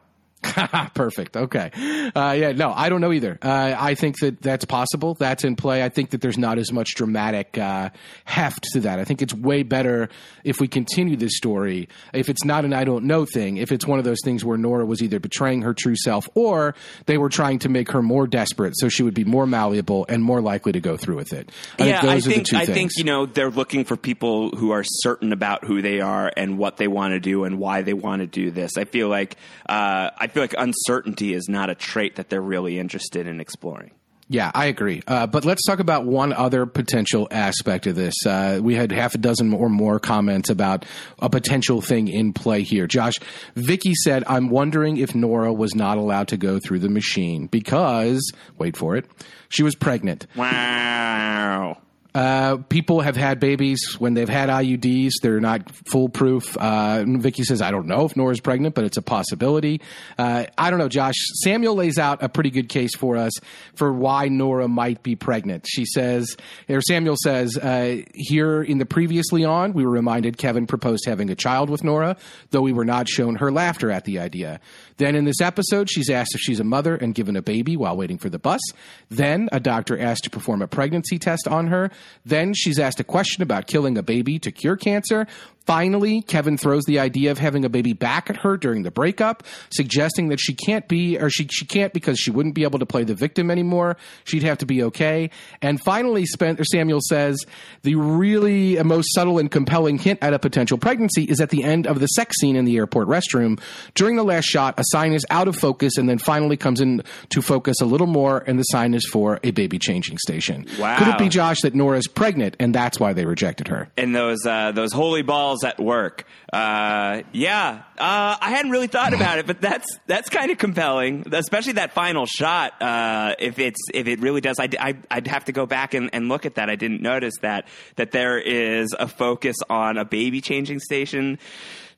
*laughs* Perfect. Okay. Uh, yeah. No, I don't know either. Uh, I think that that's possible. That's in play. I think that there's not as much dramatic uh, heft to that. I think it's way better if we continue this story. If it's not an I don't know thing. If it's one of those things where Nora was either betraying her true self or they were trying to make her more desperate, so she would be more malleable and more likely to go through with it. I yeah, think I think I things. think you know they're looking for people who are certain about who they are and what they want to do and why they want to do this. I feel like uh, I feel like uncertainty is not a trait that they're really interested in exploring. Yeah, I agree. Uh, but let's talk about one other potential aspect of this. Uh, we had half a dozen or more comments about a potential thing in play here. Josh, Vicky said, I'm wondering if Nora was not allowed to go through the machine because, wait for it, she was pregnant. Wow. Uh, people have had babies when they've had IUDs. They're not foolproof. Uh, Vicky says, I don't know if Nora's pregnant, but it's a possibility. Uh, I don't know, Josh. Samuel lays out a pretty good case for us for why Nora might be pregnant. She says, or Samuel says, uh, here in the previously on, we were reminded Kevin proposed having a child with Nora, though we were not shown her laughter at the idea. Then in this episode, she's asked if she's a mother and given a baby while waiting for the bus. Then a doctor asked to perform a pregnancy test on her. Then she's asked a question about killing a baby to cure cancer. Finally, Kevin throws the idea of having a baby back at her during the breakup, suggesting that she can't be, or she, she can't because she wouldn't be able to play the victim anymore. She'd have to be okay. And finally, Spen- Samuel says the really most subtle and compelling hint at a potential pregnancy is at the end of the sex scene in the airport restroom. During the last shot, a sign is out of focus and then finally comes in to focus a little more, and the sign is for a baby changing station. Wow. Could it be, Josh, that Nora's pregnant and that's why they rejected her? and those uh, those holy balls at work. Uh, yeah, uh, I hadn't really thought about it, but that's that's kind of compelling, especially that final shot. Uh, if it's if it really does, I'd, I'd, I'd have to go back and, and look at that. I didn't notice that that there is a focus on a baby changing station.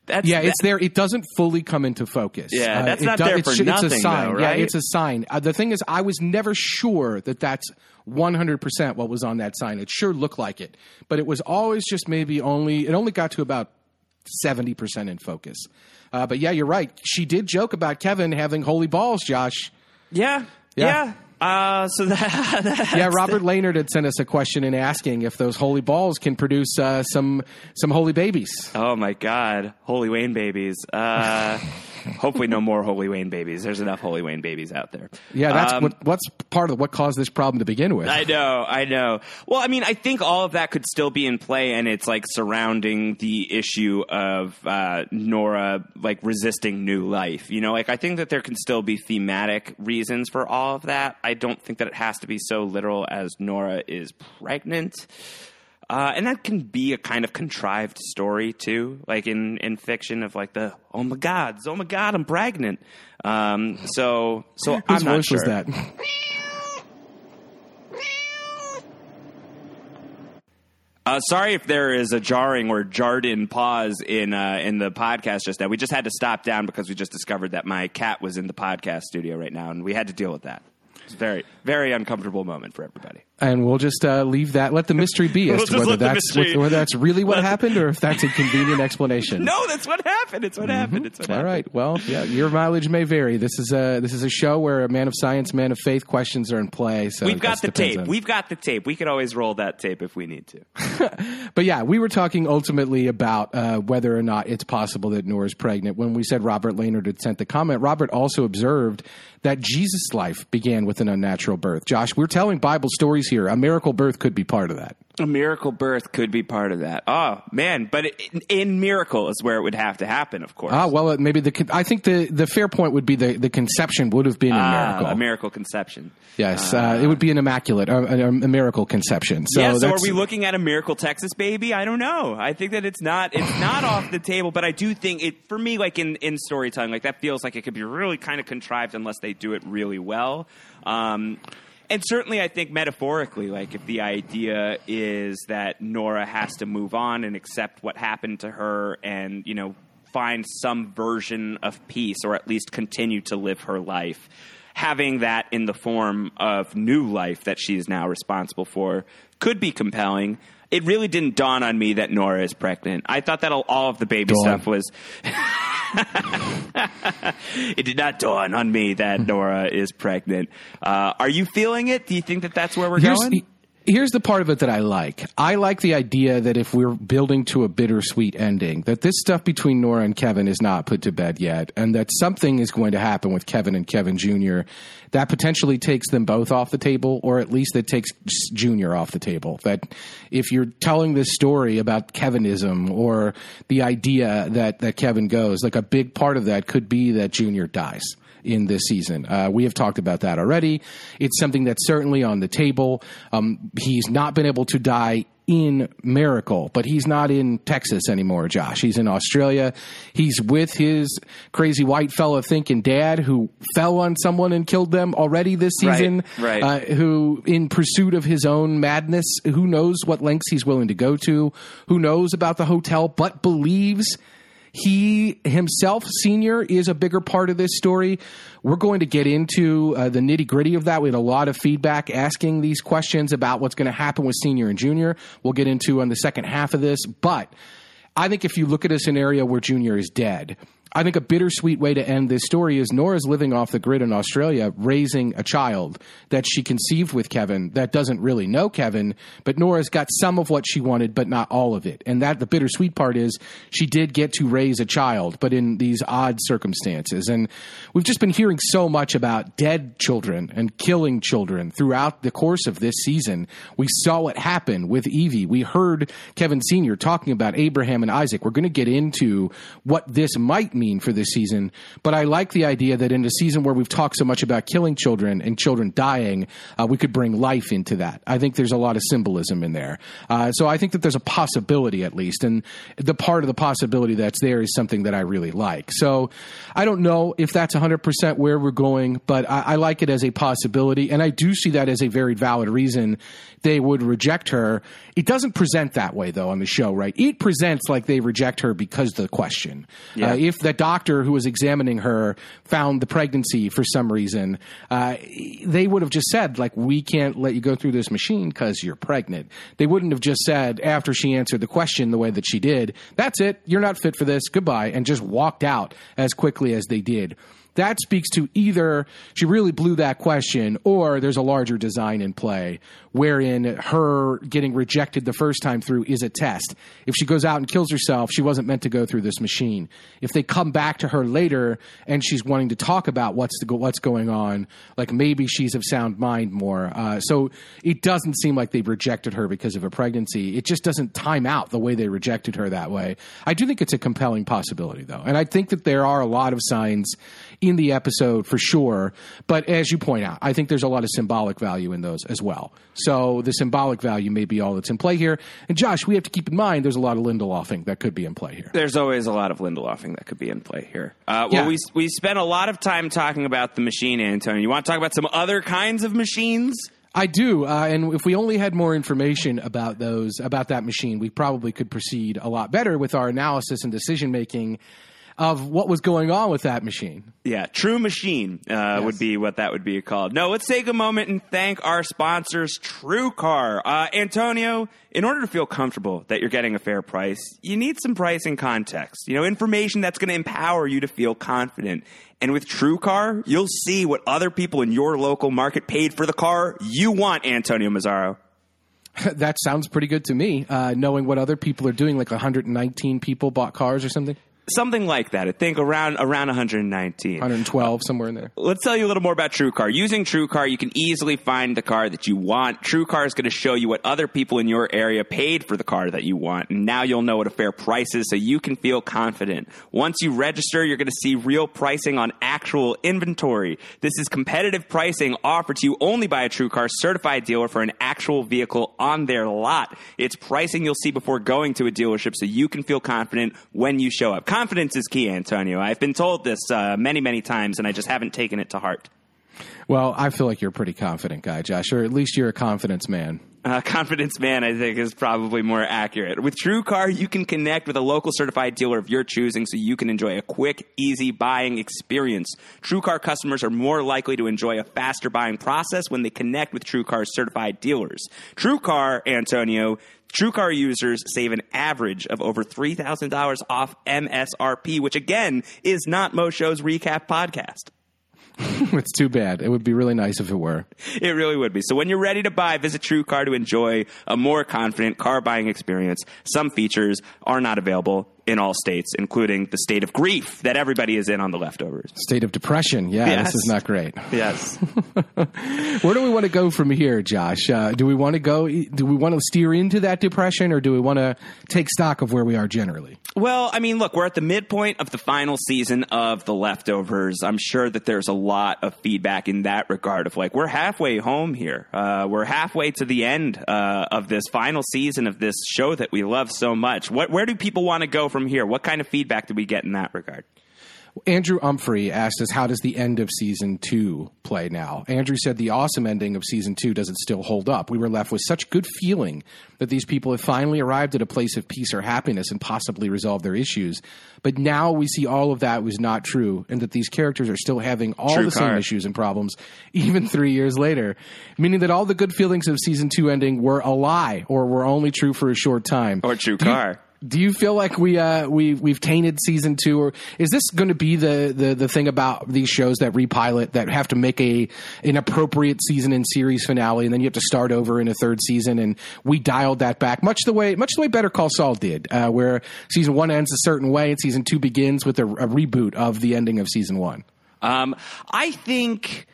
That's, Yeah, that- it's there. It doesn't fully come into focus. Uh, Yeah, that's it not do- there it's, for it's nothing, a sign. though, Yeah, it's a sign. Uh, the thing is, I was never sure that that's 100% what was on that sign. It sure looked like it, but it was always just maybe only, it only got to about 70% in focus. Uh, but yeah, you're right. She did joke about Kevin having holy balls, Josh. yeah, Yeah. yeah. Uh, so *laughs* that, that Yeah, Robert Laynard had sent us a question in asking if those holy balls can produce uh, some some holy babies. Oh my God, Holy Wayne babies. Uh, *laughs* *laughs* hopefully, no more Holy Wayne babies. There's enough Holy Wayne babies out there. Yeah, that's Um, what, what's part of what caused this problem to begin with. I know, I know. Well, I mean, I think all of that could still be in play, and it's like surrounding the issue of uh, Nora like resisting new life. You know, like I think that there can still be thematic reasons for all of that. I don't think that it has to be so literal as Nora is pregnant. Uh, and that can be a kind of contrived story too, like in, in fiction of like the oh my god, oh my god, I'm pregnant. Um, so so Whose I'm not voice sure. was that? Uh, sorry if there is a jarring or jarred in pause in uh, in the podcast just now. We just had to stop down because we just discovered that my cat was in the podcast studio right now, and we had to deal with that. It's a very very uncomfortable moment for everybody. And we'll just uh, leave that, let the mystery be *laughs* as We'll to whether that's, mystery- whether that's really what *laughs* happened or if that's a convenient explanation. *laughs* No, that's what happened. It's what happened. It's what All happened. right. Well, yeah, your mileage may vary. This is a this is a show where a man of science, man of faith questions are in play. So We've got the tape. on- We've got the tape. We could always roll that tape if we need to. But yeah, we were talking ultimately about uh, whether or not it's possible that Nora's pregnant. When we said Robert Laynard had sent the comment, Robert also observed that Jesus' life began with an unnatural birth. Josh, we're telling Bible stories here. A miracle birth could be part of that. A miracle birth could be part of that. Oh man, but in, in miracle is where it would have to happen, of course. Ah, well, uh, maybe the I think the the fair point would be the the conception would have been a Ah, miracle. a miracle conception. yes, uh, it would be an immaculate, uh, a, a miracle conception. So yeah, so are we looking at a miracle Texas baby? I don't know. I think that it's not it's not off the table, but I do think it for me like in in storytelling like that feels like it could be really kind of contrived unless they do it really well. Um and certainly, I think metaphorically, like if the idea is that Nora has to move on and accept what happened to her and, you know, find some version of peace or at least continue to live her life, having that in the form of new life that she is now responsible for could be compelling. It really didn't dawn on me that Nora is pregnant. I thought that all of the baby Dawn. stuff was. *laughs* it did not dawn on me that Nora is pregnant. Uh, are you feeling it? Do you think that that's where we're here's, going? Here's the part of it that I like. I like the idea that if we're building to a bittersweet ending, that this stuff between Nora and Kevin is not put to bed yet, and that something is going to happen with Kevin and Kevin Jr. that potentially takes them both off the table, or at least that takes Jr. off the table. That if you're telling this story about Kevinism or the idea that, that Kevin goes, like a big part of that could be that Jr. dies in this season. Uh, we have talked about that already. It's something that's certainly on the table. Um, he's not been able to die in Miracle, but he's not in Texas anymore, Josh. He's in Australia. He's with his crazy white fella thinking dad who fell on someone and killed them already this Right, season. right. Uh, who, in pursuit of his own madness, who knows what lengths he's willing to go to, who knows about the hotel, but believes he himself, senior, is a bigger part of this story. We're going to get into uh, the nitty gritty of that. We had a lot of feedback asking these questions about what's going to happen with senior and junior. We'll get into on the second half of this. But I think if you look at a scenario where junior is dead, I think a bittersweet way to end this story is Nora's living off the grid in Australia, raising a child that she conceived with Kevin that doesn't really know Kevin, but Nora's got some of what she wanted, but not all of it. And that the bittersweet part is she did get to raise a child, but in these odd circumstances. And we've just been hearing so much about dead children and killing children throughout the course of this season. We saw what happened with Evie. We heard Kevin Sr. talking about Abraham and Isaac. We're going to get into what this might mean for this season, but I like the idea that in a season where we've talked so much about killing children and children dying, uh, we could bring life into that. I think there's a lot of symbolism in there. Uh, so I think that there's a possibility at least, and the part of the possibility that's there is something that I really like. So I don't know if that's 100% where we're going, but I, I like it as a possibility, and I do see that as a very valid reason they would reject her. It doesn't present that way though on the show, right? It presents like they reject her because of the question. Yeah. Uh, if the doctor who was examining her found the pregnancy for some reason, uh, they would have just said like, "We can't let you go through this machine because you're pregnant." They wouldn't have just said after she answered the question the way that she did, "That's it, you're not fit for this, goodbye," and just walked out as quickly as they did that speaks to either she really blew that question or there's a larger design in play wherein her getting rejected the first time through is a test. If she goes out and kills herself, she wasn't meant to go through this machine. If they come back to her later and she's wanting to talk about what's the, what's going on, like maybe she's of sound mind more. Uh, so it doesn't seem like they rejected her because of a pregnancy. It just doesn't time out the way they rejected her that way. I do think it's a compelling possibility though, and I think that there are a lot of signs in the episode for sure. But as you point out, I think there's a lot of symbolic value in those as well. So the symbolic value may be all that's in play here. And Josh, we have to keep in mind there's a lot of Lindelofing that could be in play here. There's always a lot of Lindelofing that could be in play here. Uh, well, Yeah. we we spent a lot of time talking about the machine, Antonio. You want to talk about some other kinds of machines? I do, uh, and if we only had more information about those about that machine, we probably could proceed a lot better with our analysis and decision making of what was going on with that machine. Yeah, True Machine uh, would be what that would be called. No, let's take a moment and thank our sponsors, TrueCar. Uh, Antonio, in order to feel comfortable that you're getting a fair price, you need some pricing context. You know, information that's going to empower you to feel confident. And with TrueCar, you'll see what other people in your local market paid for the car you want, Antonio Mazzaro. *laughs* that sounds pretty good to me, uh, knowing what other people are doing, like 119 people bought cars or something. Something like that. I think around around 119. 112, somewhere in there. Let's tell you a little more about TrueCar. Using TrueCar, you can easily find the car that you want. TrueCar is going to show you what other people in your area paid for the car that you want. And now you'll know what a fair price is so you can feel confident. Once you register, you're going to see real pricing on actual inventory. This is competitive pricing offered to you only by a TrueCar certified dealer for an actual vehicle on their lot. It's pricing you'll see before going to a dealership so you can feel confident when you show up confidence is key, Antonio. I've been told this uh, many, many times, and I just haven't taken it to heart. Well, I feel like you're a pretty confident guy, Josh, or at least you're a confidence man. Uh, *laughs* confidence man, I think, is probably more accurate. With TrueCar, you can connect with a local certified dealer of your choosing so you can enjoy a quick, easy buying experience. TrueCar customers are more likely to enjoy a faster buying process when they connect with TrueCar's certified dealers. TrueCar, Antonio, TrueCar users save an average of over $3,000 off MSRP, which again is not Mo Show's recap podcast. *laughs* it's too bad. It would be really nice if it were. It really would be. So when you're ready to buy, visit TrueCar to enjoy a more confident car buying experience. Some features are not available in all states, including the state of grief that everybody is in on the leftovers. State of depression. Yeah, Yes. this is not great. Yes. *laughs* Where do we want to go from here, Josh? Uh, do we want to go? Do we want to steer into that depression, or do we want to take stock of where we are generally? Well, I mean, look, we're at the midpoint of the final season of The Leftovers. I'm sure that there's a lot of feedback in that regard of like, we're halfway home here. Uh, we're halfway to the end uh, of this final season of this show that we love so much. What, where do people want to go from here? What kind of feedback do we get in that regard? Andrew Umphrey asked us, "How does the end of season two play now?" Andrew said, "The awesome ending of season two doesn't still hold up? We were left with such good feeling that these people have finally arrived at a place of peace or happiness and possibly resolved their issues. But now we see all of that was not true, and that these characters are still having all True the same issues and problems, even three years later. Meaning that all the good feelings of season two ending were a lie, or were only true for a short time, Or True Car. Do you feel like we uh, we we've tainted season two, or is this going to be the, the the thing about these shows that repilot that have to make a an appropriate season and series finale, and then you have to start over in a third season? And we dialed that back much the way much the way Better Call Saul did, uh, where season one ends a certain way, and season two begins with a, a reboot of the ending of season one. Um, I think.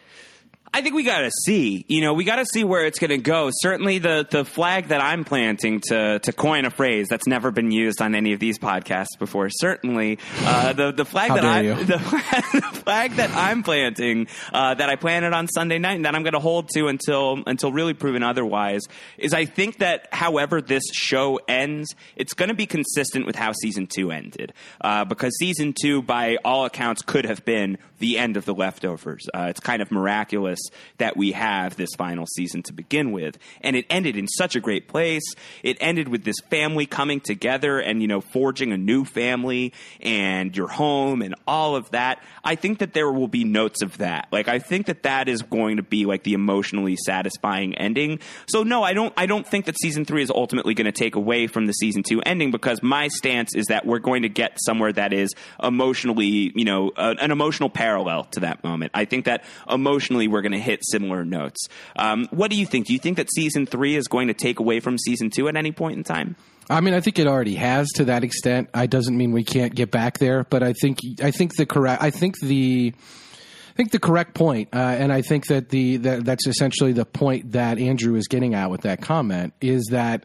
I think we got to see. You know, we got to see where it's going to go. Certainly, the the flag that I'm planting to to coin a phrase that's never been used on any of these podcasts before. Certainly, uh, the the flag that I the, the, *laughs* flag that I'm planting uh, that I planted on Sunday night and that I'm going to hold to until until really proven otherwise is I think that however this show ends, it's going to be consistent with how season two ended uh, because season two, by all accounts, could have been the end of the leftovers. Uh, it's kind of miraculous that we have this final season to begin with, and it ended in such a great place. It ended with this family coming together and you know forging a new family and your home and all of that. I think that there will be notes of that. Like I think that that is going to be like the emotionally satisfying ending. So no, I don't. I don't think that season three is ultimately going to take away from the season two ending because my stance is that we're going to get somewhere that is emotionally, you know, uh, an emotional parallel to that moment. I think that emotionally we're going to hit similar notes. Um, what do you think? Do you think that season three is going to take away from season two at any point in time? I mean, I think it already has to that extent. I doesn't mean we can't get back there, but I think I think the correct I think the I think the correct point, uh, and I think that the that, that's essentially the point that Andrew is getting at with that comment is that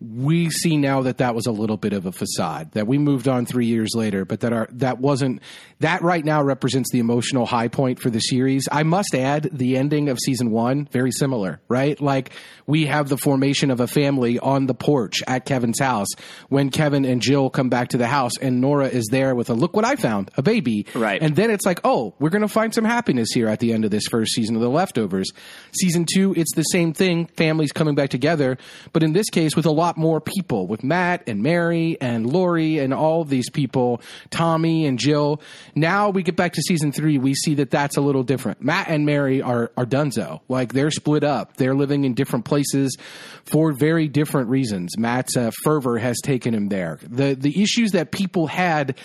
we see now that that was a little bit of a facade that we moved on three years later but that our that wasn't that right now represents the emotional high point for the series. I must add the ending of season one very similar right? Like we have the formation of a family on the porch at kevin's house when kevin and jill come back to the house and nora is there with a look what i found a baby. Right. and then it's like oh we're going to find some happiness here at the end of this first season of the leftovers. Season two it's the same thing families coming back together but in this case with a lot more people with matt and mary and lori and all these people tommy and jill now we get back to season three we see that that's a little different. Matt and mary are are dunzo like they're split up. They're living in different places for very different reasons. Matt's uh, fervor has taken him there. The the issues that people had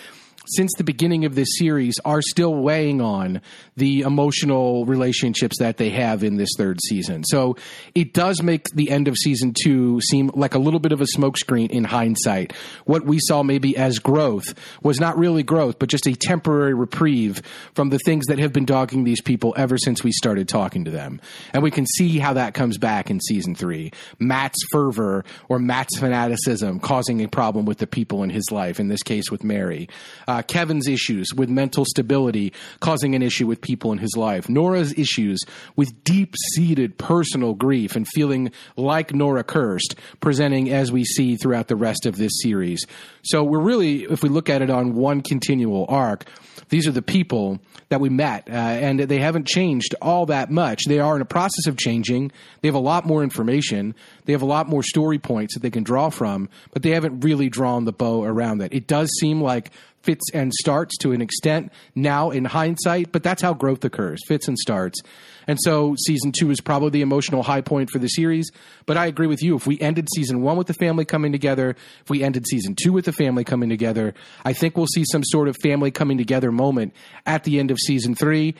since the beginning of this series are still weighing on the emotional relationships that they have in this third season. So it does make the end of season two seem like a little bit of a smokescreen in hindsight. What we saw maybe as growth was not really growth, but just a temporary reprieve from the things that have been dogging these people ever since we started talking to them. And we can see how that comes back in season three. Matt's fervor or Matt's fanaticism causing a problem with the people in his life, in this case with Mary. Uh, Kevin's issues with mental stability causing an issue with people in his life. Nora's issues with deep seated personal grief and feeling like Nora cursed, presenting as we see throughout the rest of this series. So we're really, if we look at it on one continual arc, these are the people that we met, uh, and they haven't changed all that much. They are in a process of changing. They have a lot more information. They have a lot more story points that they can draw from, but they haven't really drawn the bow around that. It does seem like fits and starts to an extent now in hindsight, but that's how growth occurs fits and starts. And so season two is probably the emotional high point for the series. But I agree with you. If we ended season one with the family coming together, if we ended season two with the family coming together, I think we'll see some sort of family coming together moment at the end of season three.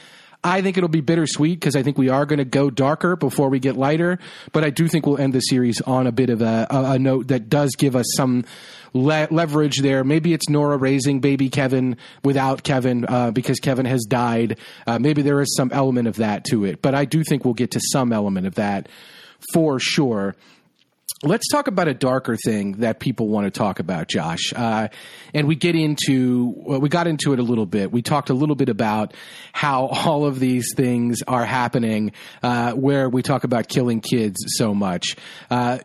I think it'll be bittersweet because I think we are going to go darker before we get lighter. But I do think we'll end the series on a bit of a, a, a note that does give us some le- leverage there. Maybe it's Nora raising baby Kevin without Kevin uh, because Kevin has died. Uh, maybe there is some element of that to it. But I do think we'll get to some element of that for sure. Let's talk about a darker thing that people want to talk about, Josh. Uh, and we get into, well, we got into it a little bit. We talked a little bit about how all of these things are happening, uh, where we talk about killing kids so much. Uh,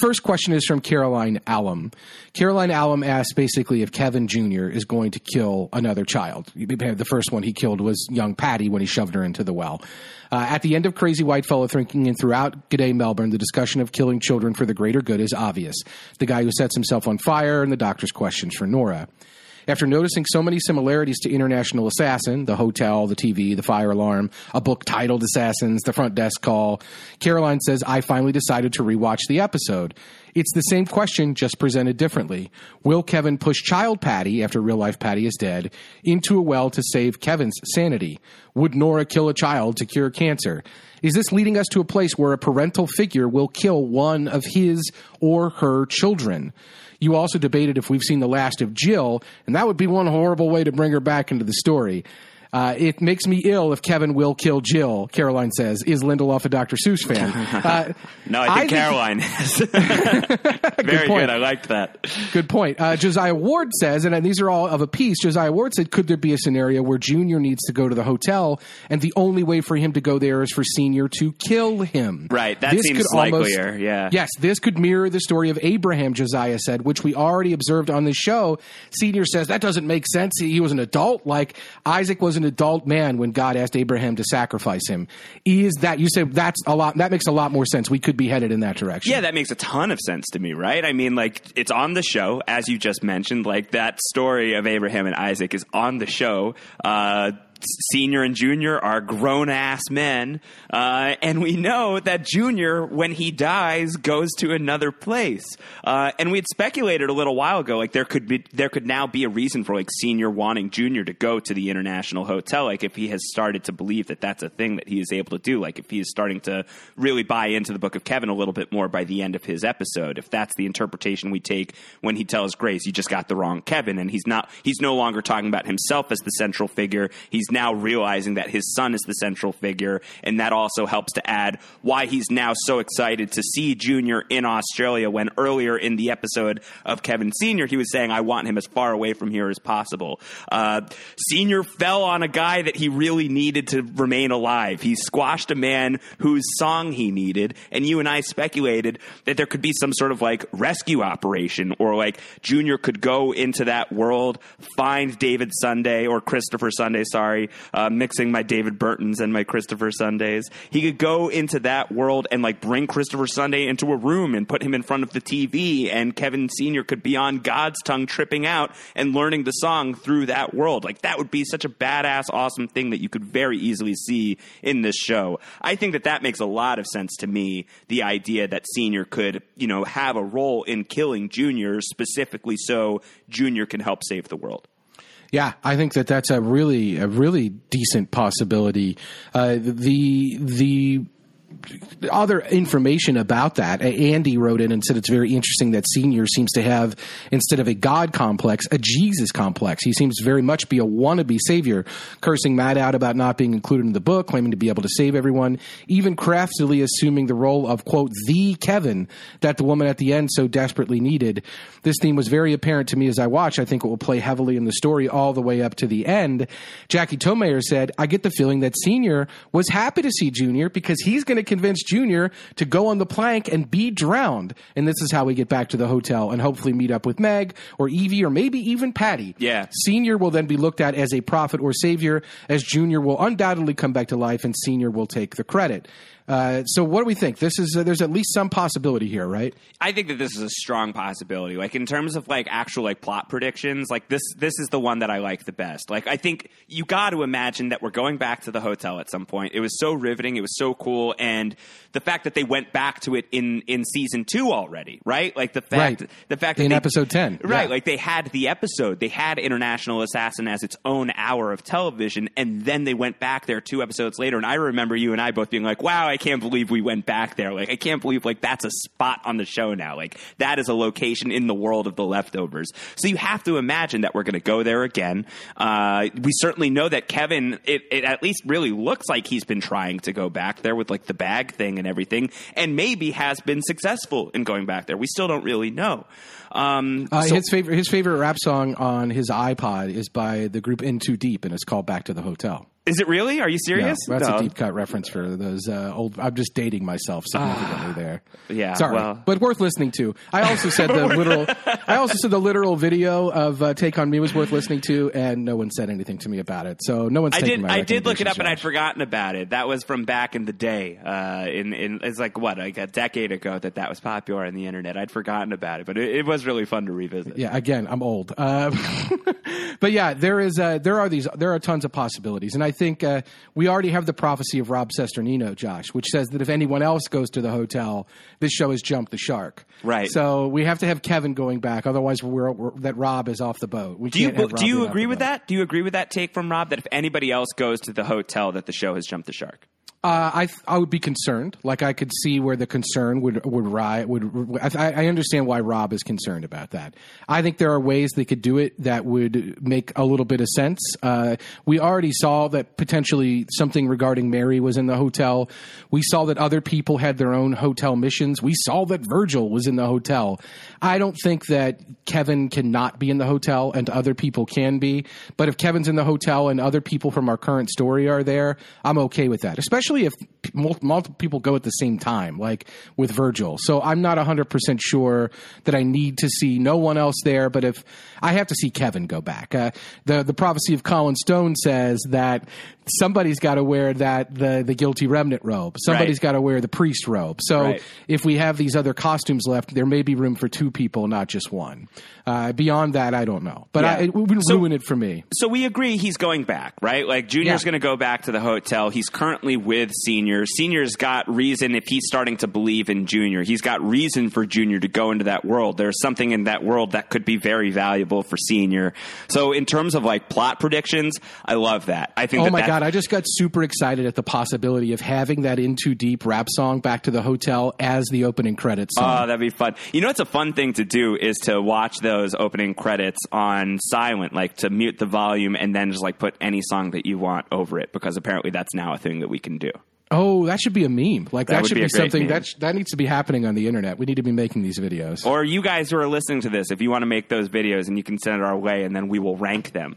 first question is from Caroline Allum. Caroline Allum asks basically if Kevin Jr. is going to kill another child. The first one he killed was young Patty when he shoved her into the well. Uh, at the end of Crazy Whitefella Thinking and throughout G'day Melbourne, the discussion of killing children for the greater good is obvious. The guy who sets himself on fire and the doctor's questions for Nora. After noticing so many similarities to International Assassin, the hotel, the TV, the fire alarm, a book titled Assassins, the front desk call, Caroline says, I finally decided to rewatch the episode. It's the same question, just presented differently. Will Kevin push child Patty, after real life Patty is dead, into a well to save Kevin's sanity? Would Nora kill a child to cure cancer? Is this leading us to a place where a parental figure will kill one of his or her children? You also debated if we've seen the last of Jill, and that would be one horrible way to bring her back into the story. Uh, it makes me ill if Kevin will kill Jill, Caroline says. Is Lindelof a Dr. Seuss fan? *laughs* Uh, No, I think Caroline *laughs* is. *laughs* Very point. good. I liked that. Good point. Uh, Josiah Ward says, and these are all of a piece. Josiah Ward said, could there be a scenario where Junior needs to go to the hotel, and the only way for him to go there is for Senior to kill him? Right. That seems likelier, yeah. Yes, this could mirror the story of Abraham. Josiah said, which we already observed on the show. Senior says that doesn't make sense. He, he was an adult, like Isaac was an adult man when God asked Abraham to sacrifice him. Is that you said that's a lot? That makes a lot more sense. We could be headed in that direction. Yeah, that makes a ton of sense to me, right? I mean, like, it's on the show, as you just mentioned. Like, that story of Abraham and Isaac is on the show. Uh, Senior and Junior are grown ass men, uh, and we know that Junior, when he dies, goes to another place. Uh, and we had speculated a little while ago, like there could be there could now be a reason for like Senior wanting Junior to go to the International Hotel, like if he has started to believe that that's a thing that he is able to do, like if he is starting to really buy into the Book of Kevin a little bit more by the end of his episode. If that's the interpretation we take when he tells Grace, you just got the wrong Kevin, and he's not he's no longer talking about himself as the central figure. He's now realizing that his son is the central figure, and that also helps to add why he's now so excited to see Junior in Australia. When earlier in the episode of Kevin Senior, he was saying, "I want him as far away from here as possible." Uh, Senior fell on a guy that he really needed to remain alive. He squashed a man whose song he needed, and you and I speculated that there could be some sort of like rescue operation, or like Junior could go into that world, find David Sunday or Christopher Sunday. Sorry, uh, mixing my David Burtons and my Christopher Sundays. He could go into that world and like bring Christopher Sunday into a room and put him in front of the TV, and Kevin Senior could be on God's tongue, tripping out and learning the song through that world. Like that would be such a badass, awesome thing that you could very easily see in this show. I think that that makes a lot of sense to me. The idea that Senior could, you know, have a role in killing Junior specifically so Junior can help save the world. Yeah, I think that that's a really a really decent possibility. Uh, the the other information about that. Andy wrote in and said it's very interesting that Senior seems to have, instead of a God complex, a Jesus complex. He seems very much be a wannabe savior, cursing Matt out about not being included in the book, claiming to be able to save everyone, even craftily assuming the role of, quote, the Kevin that the woman at the end so desperately needed. This theme was very apparent to me as I watched. I think it will play heavily in the story all the way up to the end. Jackie Tomeyer said, I get the feeling that Senior was happy to see Junior because he's going to convince Junior to go on the plank and be drowned. And this is how we get back to the hotel and hopefully meet up with Meg or Evie or maybe even Patty. Yeah. Senior will then be looked at as a prophet or savior, as Junior will undoubtedly come back to life and Senior will take the credit. Uh, so what do we think? This is uh, there's at least some possibility here, right? I think that this is a strong possibility. Like in terms of like actual like plot predictions, like this this is the one that I like the best. Like I think you got to imagine that we're going back to the hotel at some point. It was so riveting, it was so cool, and the fact that they went back to it in in season two already, right? Like the fact Right. the fact that In they- episode 10, right? yeah. Like they had the episode, they had International Assassin as its own hour of television, and then they went back there two episodes later. And I remember you and I both being like, "Wow, I can't believe we went back there! Like I can't believe like that's a spot on the show now. Like that is a location in the world of the leftovers." So you have to imagine that we're going to go there again. Uh, we certainly know that Kevin, it, it at least really looks like he's been trying to go back there with like the bag thing and everything, and maybe has been successful in going back there. We still don't really know. Um, Uh, so- his favorite his favorite rap song on his iPod is by the group In Too Deep, and it's called "Back to the Hotel." Is it really? Are you serious? that's No. a deep cut reference for those uh, old. I'm just dating myself significantly there. yeah, sorry, well- but worth listening to. I also said the *laughs* literal. I also said the literal video of uh, "Take on Me" was worth listening to, and no one said anything to me about it. So no one's. I did. I did look it up, and I'd forgotten about it. That was from back in the day. Uh, in in it's like what like a decade ago that that was popular on the internet. I'd forgotten about it, but it, it was really fun to revisit. Yeah, again, I'm old. Uh, *laughs* but yeah, there is uh, there are these there are tons of possibilities, and I think uh, we already have the prophecy of Rob Cesternino, Josh, which says that if anyone else goes to the hotel, this show has jumped the shark. Right. So we have to have Kevin going back, otherwise we're, we're that Rob is off the boat. We Do you do you agree with that? Do you agree with that take from Rob that if anybody else goes to the hotel, that the show has jumped the shark? Uh, I I would be concerned. Like I could see where the concern would would rise. Would I, I understand why Rob is concerned about that. I think there are ways they could do it that would make a little bit of sense. Uh, we already saw that potentially something regarding Mary was in the hotel. We saw that other people had their own hotel missions. We saw that Virgil was in the hotel. I don't think that Kevin cannot be in the hotel and other people can be. But if Kevin's in the hotel and other people from our current story are there, I'm okay with that. Especially if multiple people go at the same time, like with Virgil. So I'm not 100% sure that I need to see no one else there. But if I have to see Kevin go back, uh, the the prophecy of Colin Stone says that somebody's got to wear that the the guilty remnant robe. Somebody's Right. got to wear the priest robe. So Right. if we have these other costumes left, there may be room for two people, not just one. Uh, beyond that, I don't know. But Yeah. I, it would So- ruin it for me. So we agree he's going back, right? Like Junior's Yeah. going to go back to the hotel. He's currently with Senior. Senior's got reason if he's starting to believe in Junior. He's got reason for Junior to go into that world. There's something in that world that could be very valuable for Senior. So in terms of like plot predictions, I love that. I think Oh that my god, I just got super excited at the possibility of having that In Too Deep rap song Back to the Hotel as the opening credits song. Oh, that'd be fun. You know what's a fun thing to do is to watch those opening credits on silent, like to mute the volume and then just like put any song that you want over it because apparently that's now a thing that we can do. Oh, that should be a meme. Like that, would should be be, something meme. that sh- that needs to be happening on the internet. We need to be making these videos. Or you guys who are listening to this, if you want to make those videos and you can send it our way and then we will rank them.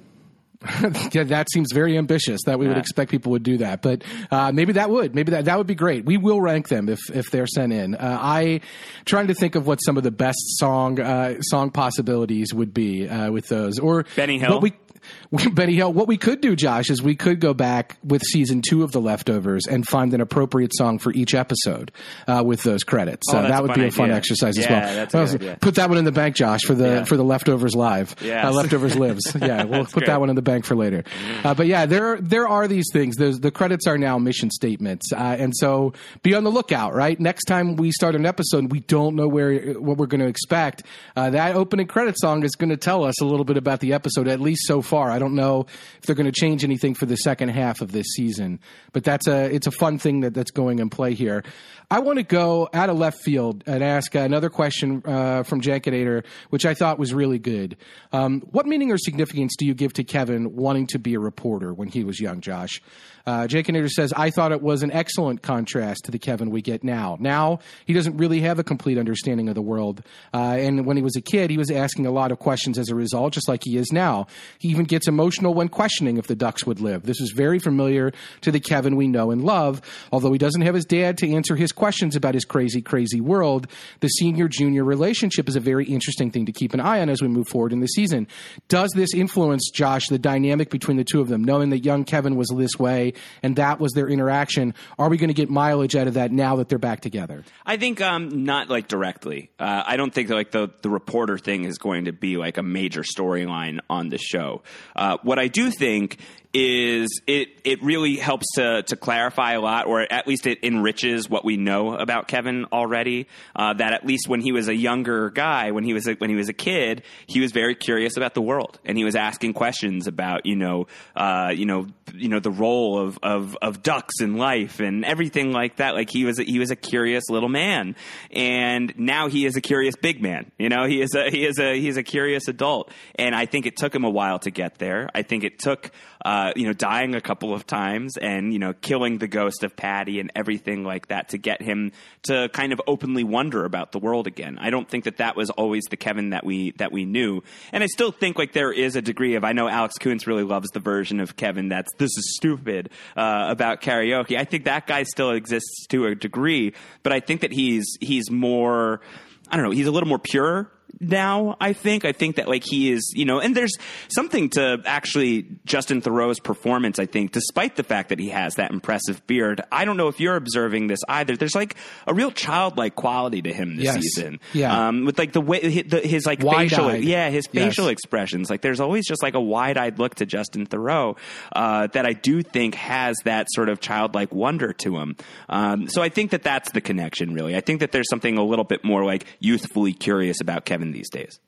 *laughs* yeah, that seems very ambitious. That we would expect people would do that, but uh, maybe that would. Maybe that that would be great. We will rank them if if they're sent in. Uh, I trying to think of what some of the best song uh, song possibilities would be uh, with those. Or Benny Hill? What we, *laughs* Benny Hill. What we could do, Josh, is we could go back with season two of The Leftovers and find an appropriate song for each episode uh, with those credits. Oh, Uh, that would be a fun idea. exercise as well. that's a good. Put that one in the bank, Josh, for the Yeah. for the Leftovers live. Yes. Uh, Leftovers lives. *laughs* Yeah, we'll put great. that one in the bank for later. Uh, but yeah, there there are these things. There's, the credits are now mission statements, uh, and so be on the lookout. Right, next time we start an episode, we don't know where what we're going to expect. Uh, that opening credit song is going to tell us a little bit about the episode, at least so far. I don't know if they're going to change anything for the second half of this season, but that's a it's a fun thing that that's going in play here. I want to go out of left field and ask another question uh, from Jankinator, which I thought was really good. Um, what meaning or significance do you give to Kevin wanting to be a reporter when he was young, Josh? Uh, Jankinator says, I thought it was an excellent contrast to the Kevin we get now. Now, he doesn't really have a complete understanding of the world. Uh, and when he was a kid, he was asking a lot of questions as a result, just like he is now. He even gets emotional when questioning if the Ducks would live. This is very familiar to the Kevin we know and love. Although he doesn't have his dad to answer his questions about his crazy, crazy world, the senior junior relationship is a very interesting thing to keep an eye on as we move forward in the season. Does this influence, Josh, the dynamic between the two of them, knowing that young Kevin was this way and that was their interaction? Are we going to get mileage out of that now that they're back together? I think um, not like directly. Uh, I don't think like the the reporter thing is going to be like a major storyline on the show. Uh, what I do think is it it really helps to to clarify a lot, or at least it enriches what we know about Kevin already. Uh, that at least when he was a younger guy, when he was a, when he was a kid, he was very curious about the world, and he was asking questions about you know uh, you know you know the role of, of of ducks in life and everything like that. Like he was a, he was a curious little man, and now he is a curious big man. You know, he is a he is a he's a curious adult, and I think it took him a while to get there. I think it took uh, you know dying a couple of times and you know killing the ghost of Patti and everything like that to get him to kind of openly wonder about the world again. I don't think that that was always the Kevin that we that we knew, and I still think like there is a degree of I know Alex Kuntz really loves the version of Kevin that's this is stupid uh, about karaoke. I think that guy still exists to a degree, but I think that he's he's more I don't know he's a little more pure now i think i think that like he is you know and there's something to actually justin theroux's performance i think despite the fact that he has that impressive beard i don't know if you're observing this either there's like a real childlike quality to him this Yes. season Yeah. um with like the way his, the, his like Wide-eyed. facial yeah his Yes. facial expressions like there's always just like a wide-eyed look to justin theroux uh, that i do think has that sort of childlike wonder to him um, so i think that that's the connection really i think that there's something a little bit more like youthfully curious about kevin these days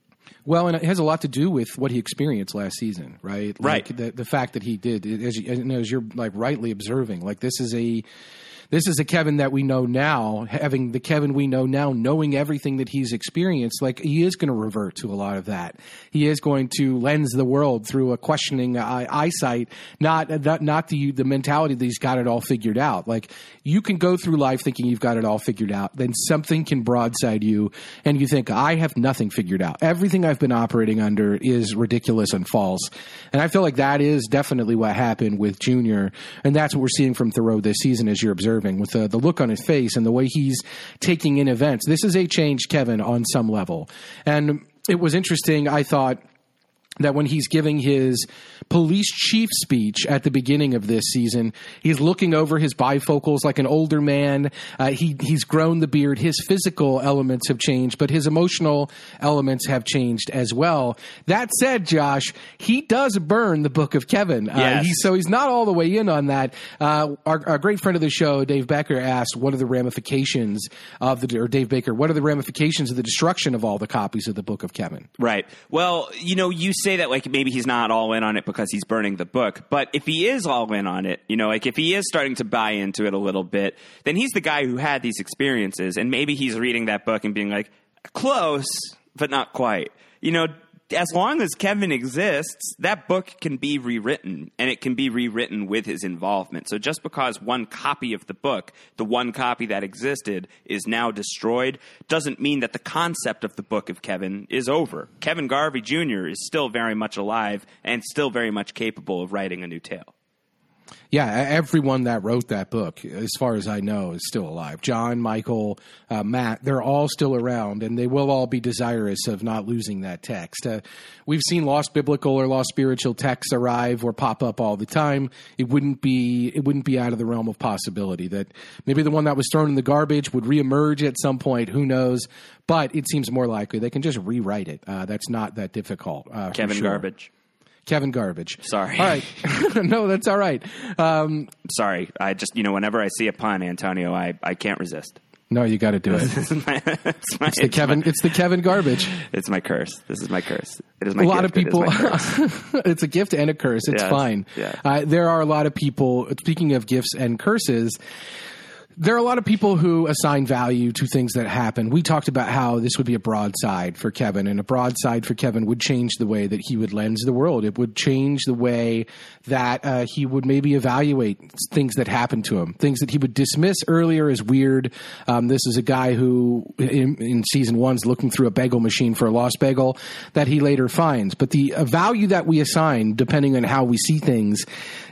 Well, and it has a lot to do with what he experienced last season, right? Like Right. The, the fact that he did, as, you, as you're like rightly observing, like this is a this is a Kevin that we know now, having the Kevin we know now, knowing everything that he's experienced, like he is going to revert to a lot of that. He is going to lens the world through a questioning uh, eye, eyesight, not, uh, not not the the mentality that he's got it all figured out. Like you can go through life thinking you've got it all figured out, then something can broadside you, and you think I have nothing figured out. Everything I've been operating under is ridiculous and false. And I feel like that is definitely what happened with Junior, and that's what we're seeing from Theroux this season, as you're observing, with the, the look on his face and the way he's taking in events. This is a change, Kevin on some level, and it was interesting. I thought that when he's giving his police chief speech at the beginning of this season, he's looking over his bifocals like an older man. Uh, he he's grown the beard. His physical elements have changed, but his emotional elements have changed as well. That said, Josh, he does burn the Book of Kevin. Uh, Yes. he's, so he's not all the way in on that. Uh, our, our great friend of the show, Dave Becker, asked, "What are the ramifications of the or Dave Baker? What are the ramifications of the destruction of all the copies of the Book of Kevin?" Right. Well, you know, you say that like maybe he's not all in on it because he's burning the book, but if he is all in on it, you know, like if he is starting to buy into it a little bit, then he's the guy who had these experiences, and maybe he's reading that book and being like, close, but not quite. You know, as long as Kevin exists, that book can be rewritten, and it can be rewritten with his involvement. So just because one copy of the book, the one copy that existed, is now destroyed, doesn't mean that the concept of the book of Kevin is over. Kevin Garvey Jr. is still very much alive and still very much capable of writing a new tale. Yeah, everyone that wrote that book, as far as I know, is still alive. John, Michael, uh, Matt, they're all still around, and they will all be desirous of not losing that text. Uh, we've seen lost biblical or lost spiritual texts arrive or pop up all the time. It wouldn't be it wouldn't be out of the realm of possibility that maybe the one that was thrown in the garbage would reemerge at some point. Who knows? But it seems more likely they can just rewrite it. Uh, that's not that difficult. Uh, Kevin sure. Garbage. Kevin Garbage. Sorry. All right. *laughs* no, that's all right. Um, Sorry. I just, you know, whenever I see a pun, Antonio, I, I can't resist. no, you got to do it. *laughs* it's, my, it's, my, It's the Kevin. It's the Kevin Garbage. It's my curse. This is my curse. It is my a lot of gift. It is people. curse. *laughs* it's a gift and a curse. It's Yes, fine. yeah. Uh, there are a lot of people. Speaking of gifts and curses. There are a lot of people who assign value to things that happen. We talked about how this would be a broadside for Kevin, and a broadside for Kevin would change the way that he would lens the world. It would change the way that uh, he would maybe evaluate things that happen to him, things that he would dismiss earlier as weird. Um, this is a guy who, in, in season one's looking through a bagel machine for a lost bagel that he later finds. But the uh, value that we assign, depending on how we see things,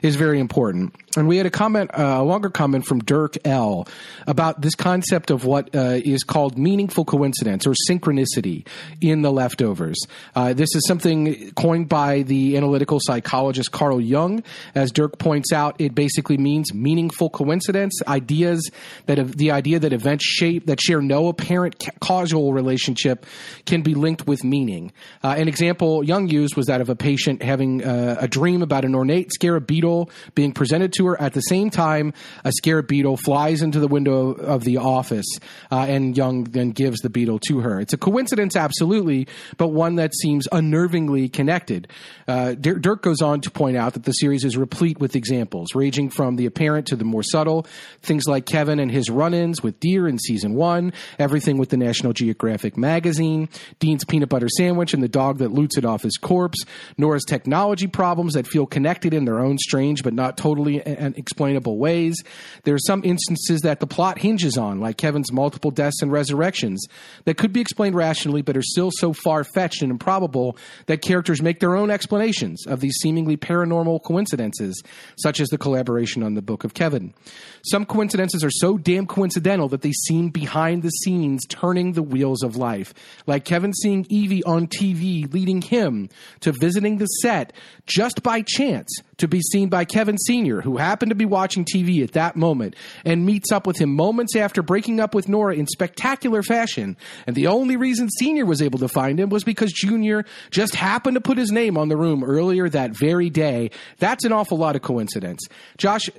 is very important. And we had a comment, uh, a longer comment from Dirk L. about this concept of what uh, is called meaningful coincidence or synchronicity in the leftovers. Uh, this is something coined by the analytical psychologist Carl Jung. As Dirk points out, it basically means meaningful coincidence, ideas that the idea that events shape that share no apparent ca- causal relationship can be linked with meaning. Uh, an example Jung used was that of a patient having uh, a dream about an ornate scarab beetle being presented to her at the same time a scarab beetle flies into the window of the office uh, and Jung then gives the beetle to her. It's a coincidence, absolutely, but one that seems unnervingly connected. Uh, Dir- Dirk goes on to point out that the series is replete with examples, ranging from the apparent to the more subtle. Things like Kevin and his run ins with deer in season one, everything with the National Geographic magazine, Dean's peanut butter sandwich and the dog that loots it off his corpse, Nora's technology problems that feel connected in their own strange but not totally and explainable ways. There are some instances that the plot hinges on, like Kevin's multiple deaths and resurrections, that could be explained rationally but are still so far fetched and improbable that characters make their own explanations of these seemingly paranormal coincidences, such as the collaboration on the Book of Kevin. Some coincidences are so damn coincidental that they seem behind the scenes turning the wheels of life, like Kevin seeing Evie on TV leading him to visiting the set just by chance to be seen by Kevin Sr., who happened to be watching TV at that moment, and meets up with him moments after breaking up with Nora in spectacular fashion. And the only reason Sr. was able to find him was because Jr. just happened to put his name on the room earlier that very day. That's an awful lot of coincidence. Josh,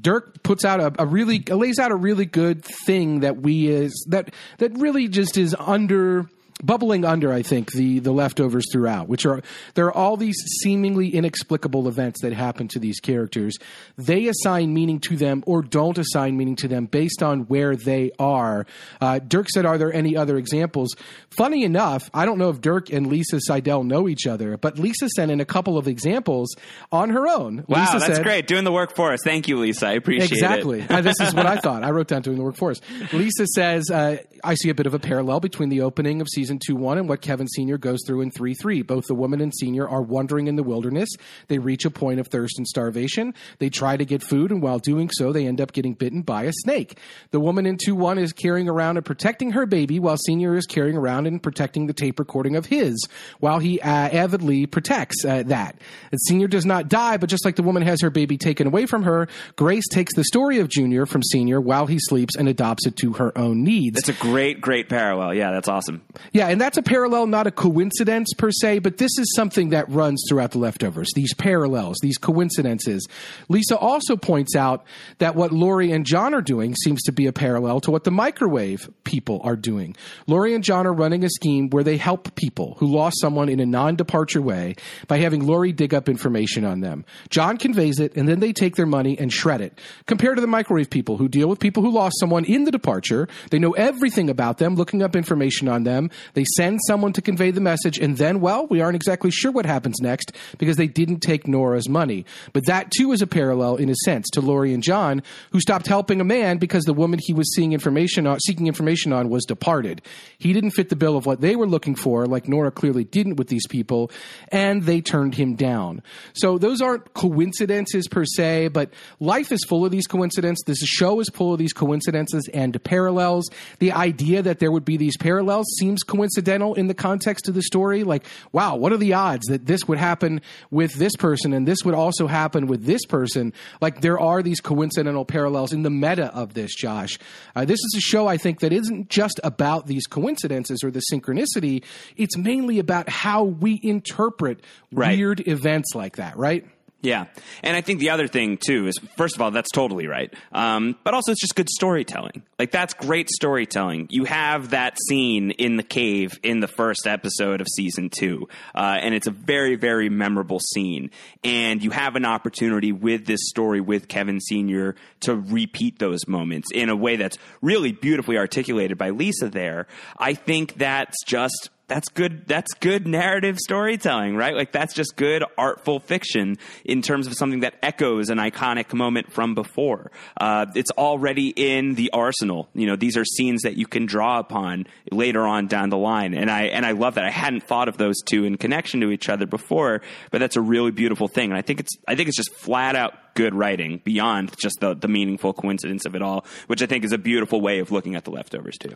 Dirk puts out a, a really lays out a really good thing that we is that that really just is under bubbling under i think the the leftovers throughout which are there are all these seemingly inexplicable events that happen to these characters they assign meaning to them or don't assign meaning to them based on where they are uh, dirk said are there any other examples funny enough i don't know if dirk and lisa seidel know each other but lisa sent in a couple of examples on her own Wow, lisa that's said, great. Doing the work for us. Thank you, Lisa. I appreciate Exactly. it. *laughs* Uh, this is what I thought. I wrote down doing the work for us. Lisa says, uh, I see a bit of a parallel between the opening of season 2 1 and what Kevin Sr. goes through in 3 3. Both the woman and senior are wandering in the wilderness. They reach a point of thirst and starvation. They try to get food, and while doing so, they end up getting bitten by a snake. The woman in 2 1 is carrying around and protecting her baby, while senior is carrying around and protecting the tape recording of his, while he uh, avidly protects uh, that. And senior does not die, but just like the woman has her baby taken away from her, Grace takes the story of Junior from Senior while he sleeps and adopts it to her own needs. It's a great, great parallel. Yeah, that's awesome. Yeah, and that's a parallel, not a coincidence per se, but this is something that runs throughout the leftovers. These parallels, these coincidences. Lisa also points out that what Lori and John are doing seems to be a parallel to what the microwave people are doing. Lori and John are running a scheme where they help people who lost someone in a non-departure way by having Lori dig up information on them. John conveys it, and then they take their money and shred it. Compared to the microwave people who deal with people who lost someone in the departure, they know everything about them, looking up information on them. They send someone to convey the message, and then, well, we aren't exactly sure what happens next because they didn't take Nora's money. But that too is a parallel, in a sense, to Lori and John, who stopped helping a man because the woman he was seeing information on, seeking information on was departed. He didn't fit the bill of what they were looking for, like Nora clearly didn't with these people, and they turned him down. So those aren't coincidences per se, but life is full of these coincidences. This show is full of these coincidences and parallels. The idea that there would be these parallels seems in the context of the story. Like, wow, what are the odds that this would happen with this person and this would also happen with this person? Like, there are these coincidental parallels in the meta of this, Josh. Uh, this is a show, I think, that isn't just about these coincidences or the synchronicity. It's mainly about how we interpret Right. weird events like that, right? Yeah, and I think the other thing too is, first of all, that's totally right. Um, but also, it's just good storytelling. Like that's great storytelling. You have that scene in the cave in the first episode of season two, uh, and it's a very, very memorable scene. And you have an opportunity with this story with Kevin Senior to repeat those moments in a way that's really beautifully articulated by Lisa. There, I think that's just that's good that's good narrative storytelling right? Like that's just good artful fiction in terms of something that echoes an iconic moment from before. Uh, it's already in the arsenal. You know these are scenes that you can draw upon later on down the line. And i and i love that. I hadn't thought of those two in connection to each other before but that's a really beautiful thing. And i think it's i think it's just flat out good writing beyond just the, the meaningful coincidence of it all which i think is a beautiful way of looking at the leftovers too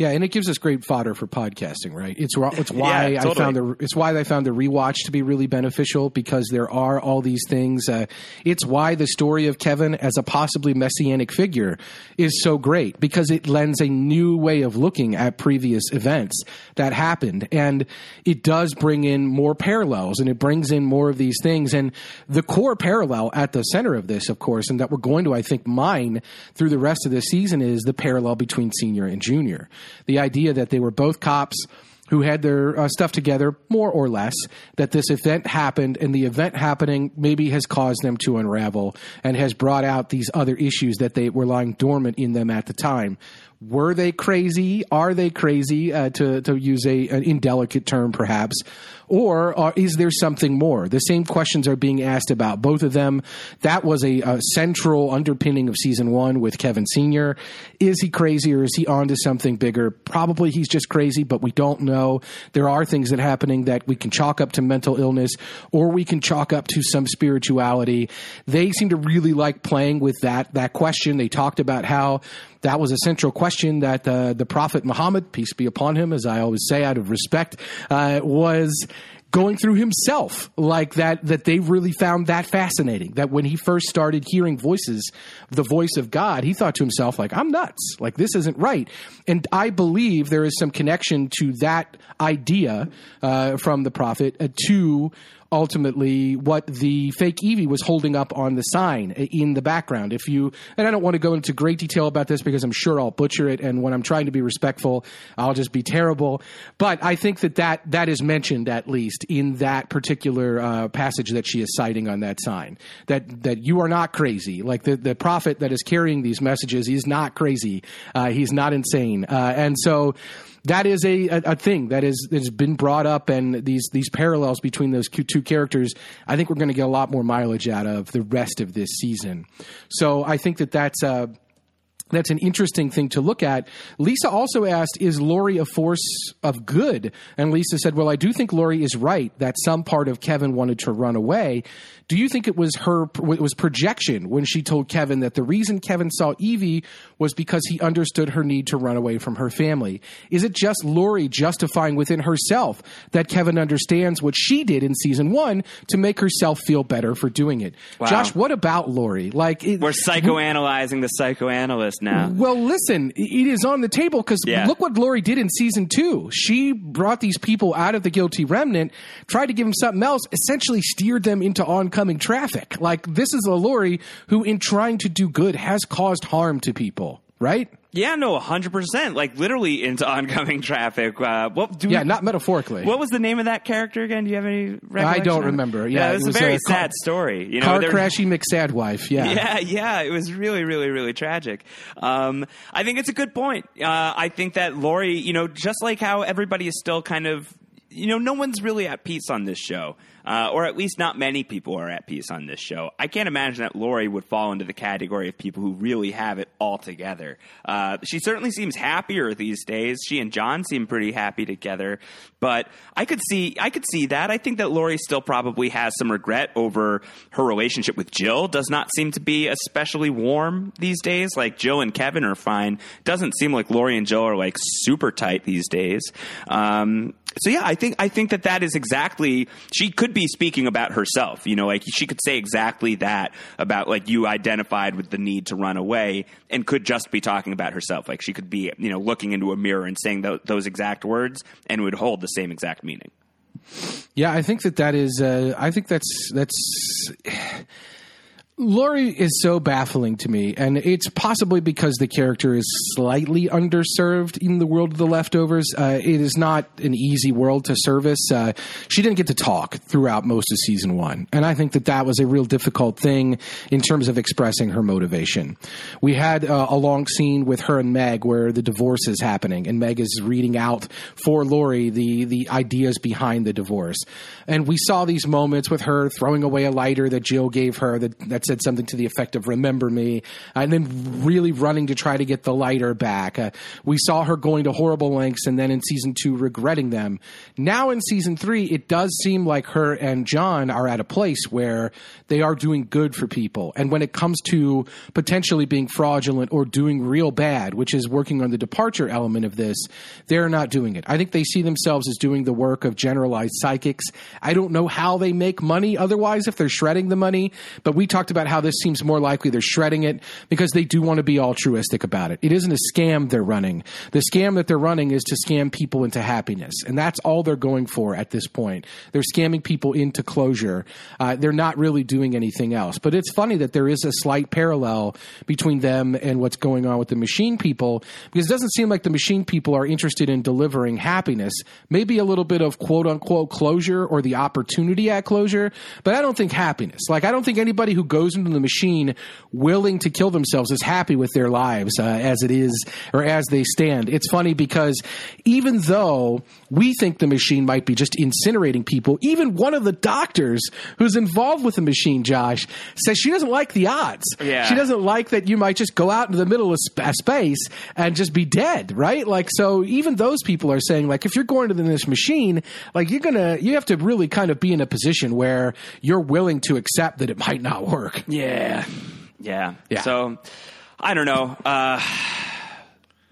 Yeah, and it gives us great fodder for podcasting, right? It's it's *laughs* why Yeah, I found the it's why I found the rewatch to be really beneficial because there are all these things. Uh, it's why the story of Kevin as a possibly messianic figure is so great because it lends a new way of looking at previous events that happened, and it does bring in more parallels and it brings in more of these things. And the core parallel at the center of this, of course, and that we're going to I think mine through the rest of the season is the parallel between senior and junior the idea that they were both cops who had their uh, stuff together, more or less, that this event happened, and the event happening maybe has caused them to unravel and has brought out these other issues that they were lying dormant in them at the time. Were they crazy? Are they crazy? Uh, to to use a an indelicate term, perhaps, or uh, is there something more? The same questions are being asked about both of them. That was a, a central underpinning of season one with Kevin Senior. Is he crazy or is he on to something bigger? Probably he's just crazy, but we don't know. There are things that are happening that we can chalk up to mental illness, or we can chalk up to some spirituality. They seem to really like playing with that that question. They talked about how that was a central question that uh, the Prophet Muhammad, peace be upon him, as I always say out of respect, uh, was going through himself like that that they really found that fascinating. That when he first started hearing voices the voice of god he thought to himself like i'm nuts. Like this isn't right. And i believe there is some connection to that idea uh, from the prophet uh, to ultimately what the fake Evie was holding up on the sign in the background. If you, and I don't want to go into great detail about this because I'm sure I'll butcher it, and when I'm trying to be respectful, I'll just be terrible. But I think that that, that is mentioned at least in that particular uh, passage that she is citing on that sign. That that you are not crazy. Like the the prophet that is carrying these messages, he's not crazy. Uh, he's not insane. Uh, and so that is a, a, a thing that is that has been brought up, and these these parallels between those two characters, I think we're going to get a lot more mileage out of the rest of this season. So I think that that's. Uh, that's an interesting thing to look at. Lisa also asked, "Is Lori a force of good?" And Lisa said, "Well, I do think Lori is right that some part of Kevin wanted to run away. Do you think it was her? It was projection when she told Kevin that the reason Kevin saw Evie was because he understood her need to run away from her family? Is it just Lori justifying within herself that Kevin understands what she did in season one to make herself feel better for doing it? Wow. Josh, what about Lori? Like, it, We're psychoanalyzing the psychoanalyst now. Well, listen, it is on the table because Yeah. look what Lori did in season two. She brought these people out of the guilty remnant, tried to give them something else, essentially steered them into oncoming traffic. Like this is a Lori who, in trying to do good, has caused harm to people. Right? Yeah, no, hundred percent. Like literally into *laughs* oncoming traffic. Uh, what do Yeah, we, not metaphorically. What was the name of that character again? Do you have any? Recollection I don't remember. Yeah, it it was, a very a car- sad story. You know, Car crashy McSad wife. Yeah. *laughs* Yeah, yeah, it was really, really, really tragic. Um, I think it's a good point. Uh, I think that Lori, you know, just like how everybody is still kind of, you know, no one's really at peace on this show. Uh, or at least not many people are at peace on this show. I can't imagine that Lori would fall into the category of people who really have it all together. Uh, she certainly seems happier these days. She and John seem pretty happy together, but I could see I could see that. I think that Lori still probably has some regret over her relationship with Jill. Does not seem to be especially warm these days. Like Jill and Kevin are fine. Doesn't seem like Lori and Jill are like super tight these days. Um, so yeah, I think I think that that is exactly she could be speaking about herself. You know, like she could say exactly that about like you identified with the need to run away, and could just be talking about herself. Like she could be you know looking into a mirror and saying tho- those exact words, and would hold the same exact meaning. Yeah, I think that that is. Uh, I think that's that's. Lori is so baffling to me, and it's possibly because the character is slightly underserved in the world of the leftovers. Uh, it is not an easy world to service. Uh, she didn't get to talk throughout most of season one, and I think that that was a real difficult thing in terms of expressing her motivation. We had uh, a long scene with her and Meg where the divorce is happening, and Meg is reading out for Lori the the ideas behind the divorce, and we saw these moments with her throwing away a lighter that Jill gave her that that said something to the effect of "Remember me," and then really running to try to get the lighter back. Uh, we saw her going to horrible lengths, and then in season two regretting them. Now in season three, it does seem like her and John are at a place where they are doing good for people, and when it comes to potentially being fraudulent or doing real bad, which is working on the departure element of this, they're not doing it. I think they see themselves as doing the work of generalized psychics. I don't know how they make money otherwise if they're shredding the money, but we talked about how this seems more likely they're shredding it because they do want to be altruistic about it. It isn't a scam they're running. The scam that they're running is to scam people into happiness, and that's all they're going for at this point. They're scamming people into closure. Uh, they're not really doing anything else. But it's funny that there is a slight parallel between them and what's going on with the machine people because it doesn't seem like the machine people are interested in delivering happiness. Maybe a little bit of quote unquote closure or the opportunity at closure, but I don't think happiness. Like, I don't think anybody who goes into the machine willing to kill themselves is happy with their lives uh, as it is or as they stand. It's funny because even though we think the machine might be just incinerating people, even one of the doctors who's involved with the machine, Josh, says she doesn't like the odds. Yeah. She doesn't like that you might just go out into the middle of sp- space and just be dead, right? Like, so even those people are saying, like, if you're going to the this machine, like, you're gonna, you have to really kind of be in a position where you're willing to accept that it might not work. Yeah. Yeah. Yeah. So I don't know. Uh,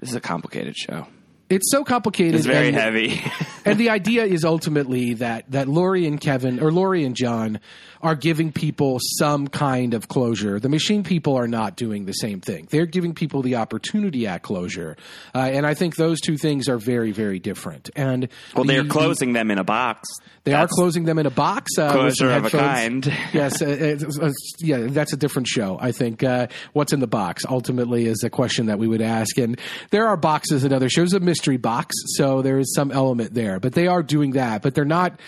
this is a complicated show. It's so complicated. It's very and- heavy. *laughs* and the idea is ultimately that that Lori and Kevin or Lori and John are giving people some kind of closure. The machine people are not doing the same thing. They're giving people the opportunity at closure, uh, and I think those two things are very very different. And well, the- they're closing them in a box. They are closing them in a box. Uh, Closure of a kind. *laughs* yes, uh, uh, yeah, that's a different show. I think uh, what's in the box ultimately is a question that we would ask, and there are boxes in other shows. A mystery box, so there is some element there, but they are doing that, but they're not.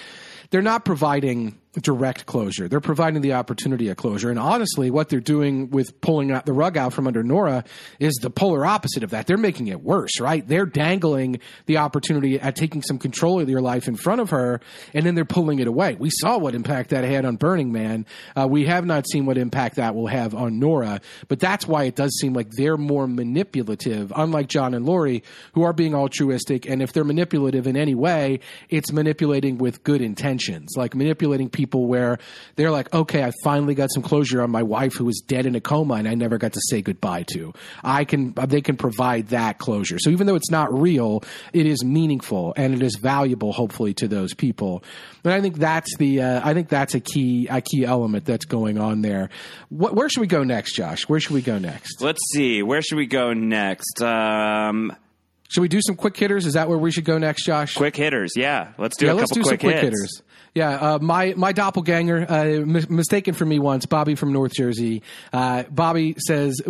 They're not providing direct closure. They're providing the opportunity of closure. And honestly, what they're doing with pulling out the rug out from under Nora is the polar opposite of that. They're making it worse, right? They're dangling the opportunity at taking some control of your life in front of her, and then they're pulling it away. We saw what impact that had on Burning Man. Uh, we have not seen what impact that will have on Nora, but that's why it does seem like they're more manipulative, unlike John and Lori, who are being altruistic. And if they're manipulative in any way, it's manipulating with good intentions, like manipulating people people where they're like, okay, I finally got some closure on my wife who was dead in a coma and I never got to say goodbye to. I can, they can provide that closure. So even though it's not real, it is meaningful and it is valuable, hopefully, to those people. And I think that's the, uh, I think that's a key, a key element that's going on there. What, where should we go next, Josh? Where should we go next? Let's see. Where should we go next? Um, should we do some quick hitters? Is that where we should go next, Josh? quick hitters. Yeah. Let's do yeah, a let's couple do some quick, quick hits. hitters. Yeah, uh, my my doppelganger, uh, mis- mistaken for me once, Bobby from North Jersey. Uh, Bobby says,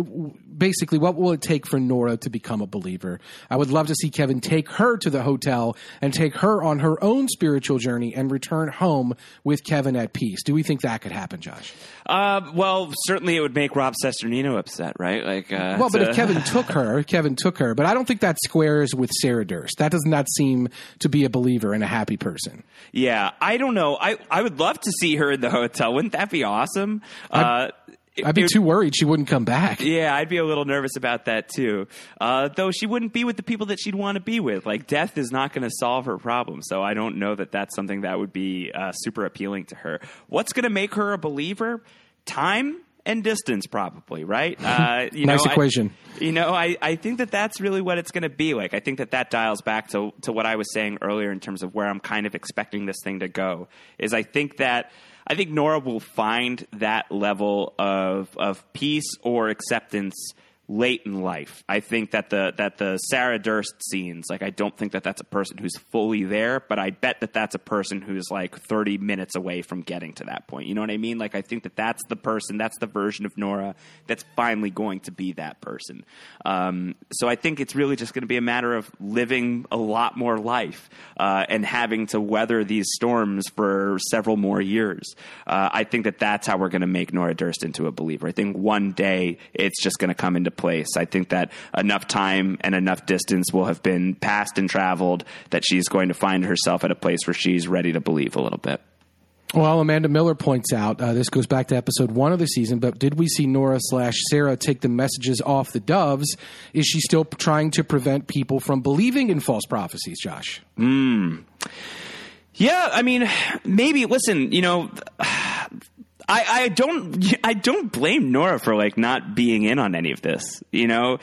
basically, what will it take for Nora to become a believer? I would love to see Kevin take her to the hotel and take her on her own spiritual journey and return home with Kevin at peace. Do we think that could happen, Josh? Uh, well, certainly it would make Rob Cesternino upset, right? Like, uh, Well, but it's if Kevin took *laughs* her, Kevin took her, but I don't think that squares with Sarah Durst. That does not seem to be a believer and a happy person. yeah, I don't know. I I would love to see her in the hotel. Wouldn't that be awesome? uh, it- I'd be too worried she wouldn't come back. Yeah, I'd be a little nervous about that too. Uh, though she wouldn't be with the people that she'd want to be with. Like death is not going to solve her problem. So I don't know that that's something that would be uh, super appealing to her. What's going to make her a believer? Time and distance, probably. Right? *laughs* Uh, you Nice know, I- equation. you know, I, I think that that's really what it's going to be like. I think that that dials back to to what I was saying earlier in terms of where I'm kind of expecting this thing to go. Is I think that I think Nora will find that level of of peace or acceptance late in life. I think that the that the Sarah Durst scenes, like I don't think that that's a person who's fully there, but I bet that that's a person who's like 30 minutes away from getting to that point. You know what I mean? Like I think that that's the person, that's the version of Nora that's finally going to be that person. Um, so I think it's really just going to be a matter of living a lot more life uh, and having to weather these storms for several more years. Uh, I think that that's how we're going to make Nora Durst into a believer. I think one day it's just going to come into place. I think that enough time and enough distance will have been passed and traveled that she's going to find herself at a place where she's ready to believe a little bit. Well, Amanda Miller points out uh, this goes back to episode one of the season, but did we see Nora slash Sarah take the messages off the doves? Is she still trying to prevent people from believing in false prophecies, Josh? Hmm. Yeah, I mean, maybe. Listen, you know, I, I don't I don't blame Nora for like not being in on any of this. You know,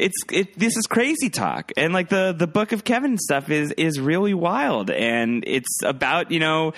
it's it this is crazy talk, and like the the Book of Kevin stuff is is really wild, and it's about you know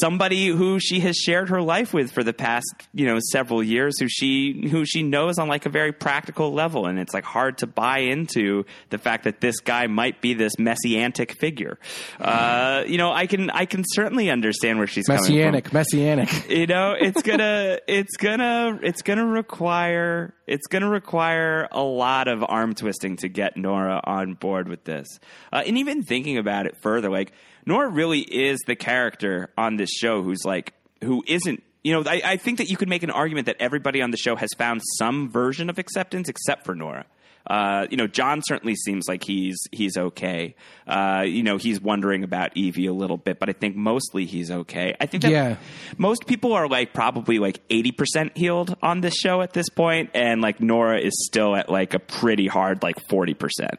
somebody who she has shared her life with for the past you know several years, who she who she knows on like a very practical level, and it's like hard to buy into the fact that this guy might be this messianic figure. Uh, you know, I can I can certainly understand where she's coming from Messianic, messianic. *laughs* you know it's gonna it's gonna it's gonna require it's gonna require a lot of arm twisting to get nora on board with this. Uh, and even thinking about it further like nora really is the character on this show who's like who isn't you know I, I think that you could make an argument that everybody on the show has found some version of acceptance except for nora uh, you know, John certainly seems like he's he's okay. Uh, you know, he's wondering about Evie a little bit, but I think mostly he's okay. I think that Yeah. most people are like probably like eighty percent healed on this show at this point, and like Nora is still at like a pretty hard like forty percent.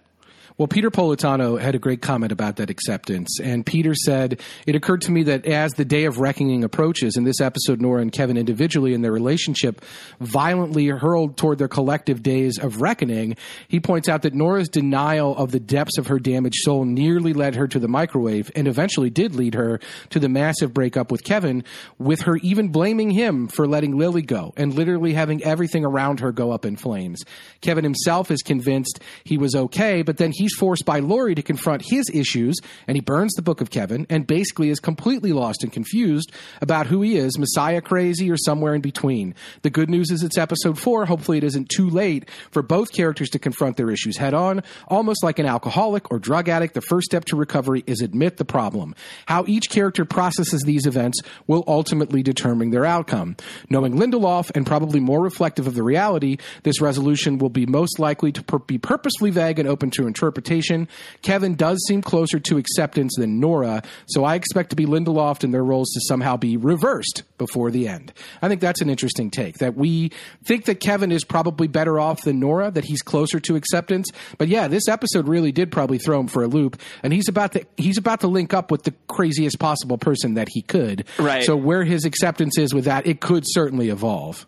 Well, Peter Politano had a great comment about that acceptance. And Peter said, It occurred to me that as the day of reckoning approaches, in this episode, Nora and Kevin individually in their relationship violently hurled toward their collective days of reckoning, he points out that Nora's denial of the depths of her damaged soul nearly led her to the microwave and eventually did lead her to the massive breakup with Kevin, with her even blaming him for letting Lily go and literally having everything around her go up in flames. Kevin himself is convinced he was okay, but then he's forced by Lori to confront his issues, and he burns the book of Kevin and basically is completely lost and confused about who he is, Messiah crazy or somewhere in between. The good news is it's episode four. Hopefully, it isn't too late for both characters to confront their issues head on. Almost like an alcoholic or drug addict, the first step to recovery is admit the problem. How each character processes these events will ultimately determine their outcome. Knowing Lindelof and probably more reflective of the reality, this resolution will be most likely to pur- be purposefully vague and open to interpretation interpretation. Kevin does seem closer to acceptance than Nora, so I expect to be Lindelof and their roles to somehow be reversed before the end. I think that's an interesting take that we think that Kevin is probably better off than Nora, that he's closer to acceptance. But yeah, this episode really did probably throw him for a loop, and he's about to he's about to link up with the craziest possible person that he could. Right. So where his acceptance is with that, it could certainly evolve.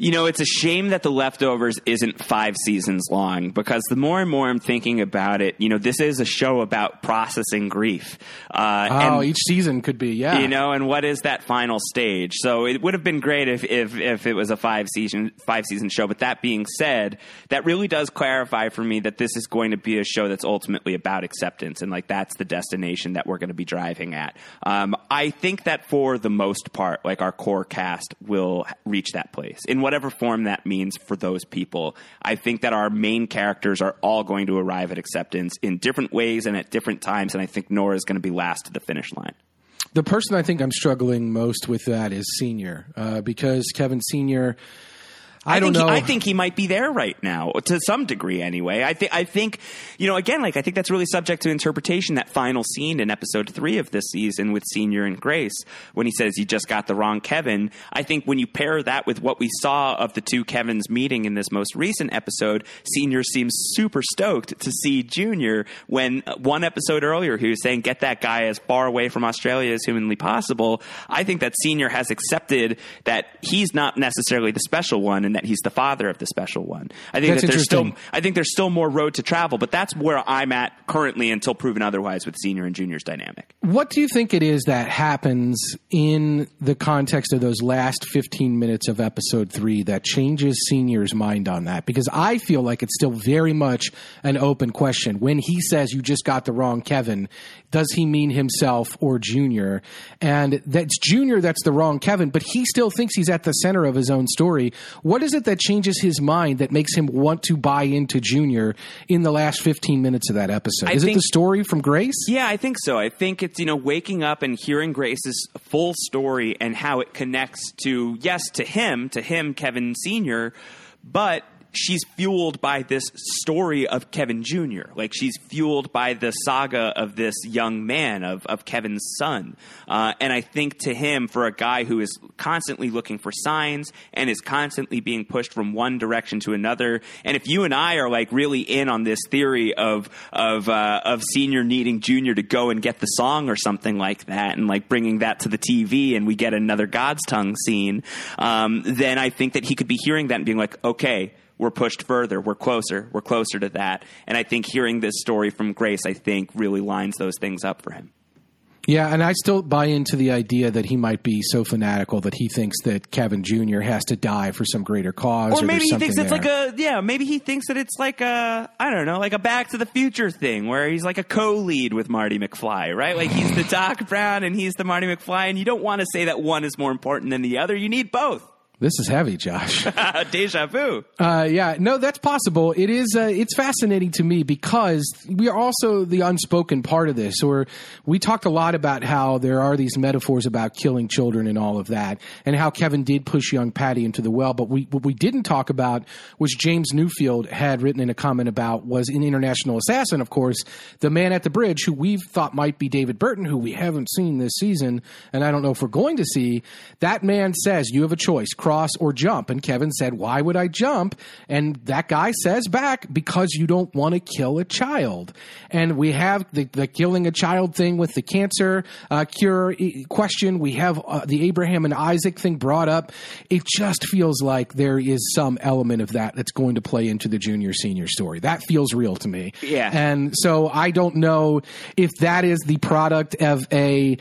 You know, it's a shame that The Leftovers isn't five seasons long because the more and more I'm thinking about it, you know, this is a show about processing grief. Uh, oh, and, each season could be, yeah. You know, and what is that final stage? So it would have been great if, if, if it was a five season five season show. But that being said, that really does clarify for me that this is going to be a show that's ultimately about acceptance and like that's the destination that we're going to be driving at. Um, I think that for the most part, like our core cast will reach that place in whatever form that means for those people. I think that our main characters are all going to arrive at acceptance in different ways and at different times, and I think Nora is going to be last to the finish line. The person I think I'm struggling most with that is Senior, uh, because Kevin Senior I, I don't know. He, I think he might be there right now, to some degree, anyway. I think. I think, you know, again, like I think that's really subject to interpretation. That final scene in episode three of this season with Senior and Grace, when he says, "You just got the wrong Kevin." I think when you pair that with what we saw of the two Kevins meeting in this most recent episode, Senior seems super stoked to see Junior. When uh, one episode earlier he was saying, "Get that guy as far away from Australia as humanly possible." I think that Senior has accepted that he's not necessarily the special one, and that he's the father of the special one. I think that's that there's still I think there's still more road to travel, but that's where I'm at currently until proven otherwise with senior and junior's dynamic. What do you think it is that happens in the context of those last 15 minutes of episode 3 that changes senior's mind on that? Because I feel like it's still very much an open question. When he says you just got the wrong Kevin, does he mean himself or Junior? And that's Junior that's the wrong Kevin, but he still thinks he's at the center of his own story. What is it that changes his mind that makes him want to buy into Junior in the last 15 minutes of that episode? I is think, it the story from Grace? Yeah, I think so. I think it's, you know, waking up and hearing Grace's full story and how it connects to, yes, to him, to him, Kevin Sr., but she's fueled by this story of Kevin Jr. Like she's fueled by the saga of this young man, of, of Kevin's son. Uh, and I think to him, for a guy who is constantly looking for signs and is constantly being pushed from one direction to another, and if you and I are like really in on this theory of of uh, of senior needing junior to go and get the song or something like that, and like bringing that to the TV, and we get another God's tongue scene, um, then I think that he could be hearing that and being like, okay we're pushed further. We're closer. We're closer to that. And I think hearing this story from Grace, I think, really lines those things up for him. Yeah, and I still buy into the idea that he might be so fanatical that he thinks that Kevin Jr. has to die for some greater cause. Or, or maybe he thinks it's there. like a yeah. Maybe he thinks that it's like a I don't know, like a Back to the Future thing where he's like a co-lead with Marty McFly, right? Like he's the *sighs* Doc Brown and he's the Marty McFly, and you don't want to say that one is more important than the other. You need both. This is heavy, Josh. *laughs* Deja vu. Uh, yeah, no, that's possible. It is. Uh, it's fascinating to me because we are also the unspoken part of this. Or we talked a lot about how there are these metaphors about killing children and all of that, and how Kevin did push young Patti into the well. But we what we didn't talk about, which James Newfield had written in a comment about, was an international assassin. Of course, the man at the bridge, who we thought might be David Burton, who we haven't seen this season, and I don't know if we're going to see. That man says you have a choice cross or jump. And Kevin said, Why would I jump? And that guy says back, Because you don't want to kill a child. And we have the, the killing a child thing with the cancer uh, cure question. We have uh, the Abraham and Isaac thing brought up. It just feels like there is some element of that that's going to play into the junior senior story. That feels real to me. Yeah. And so I don't know if that is the product of a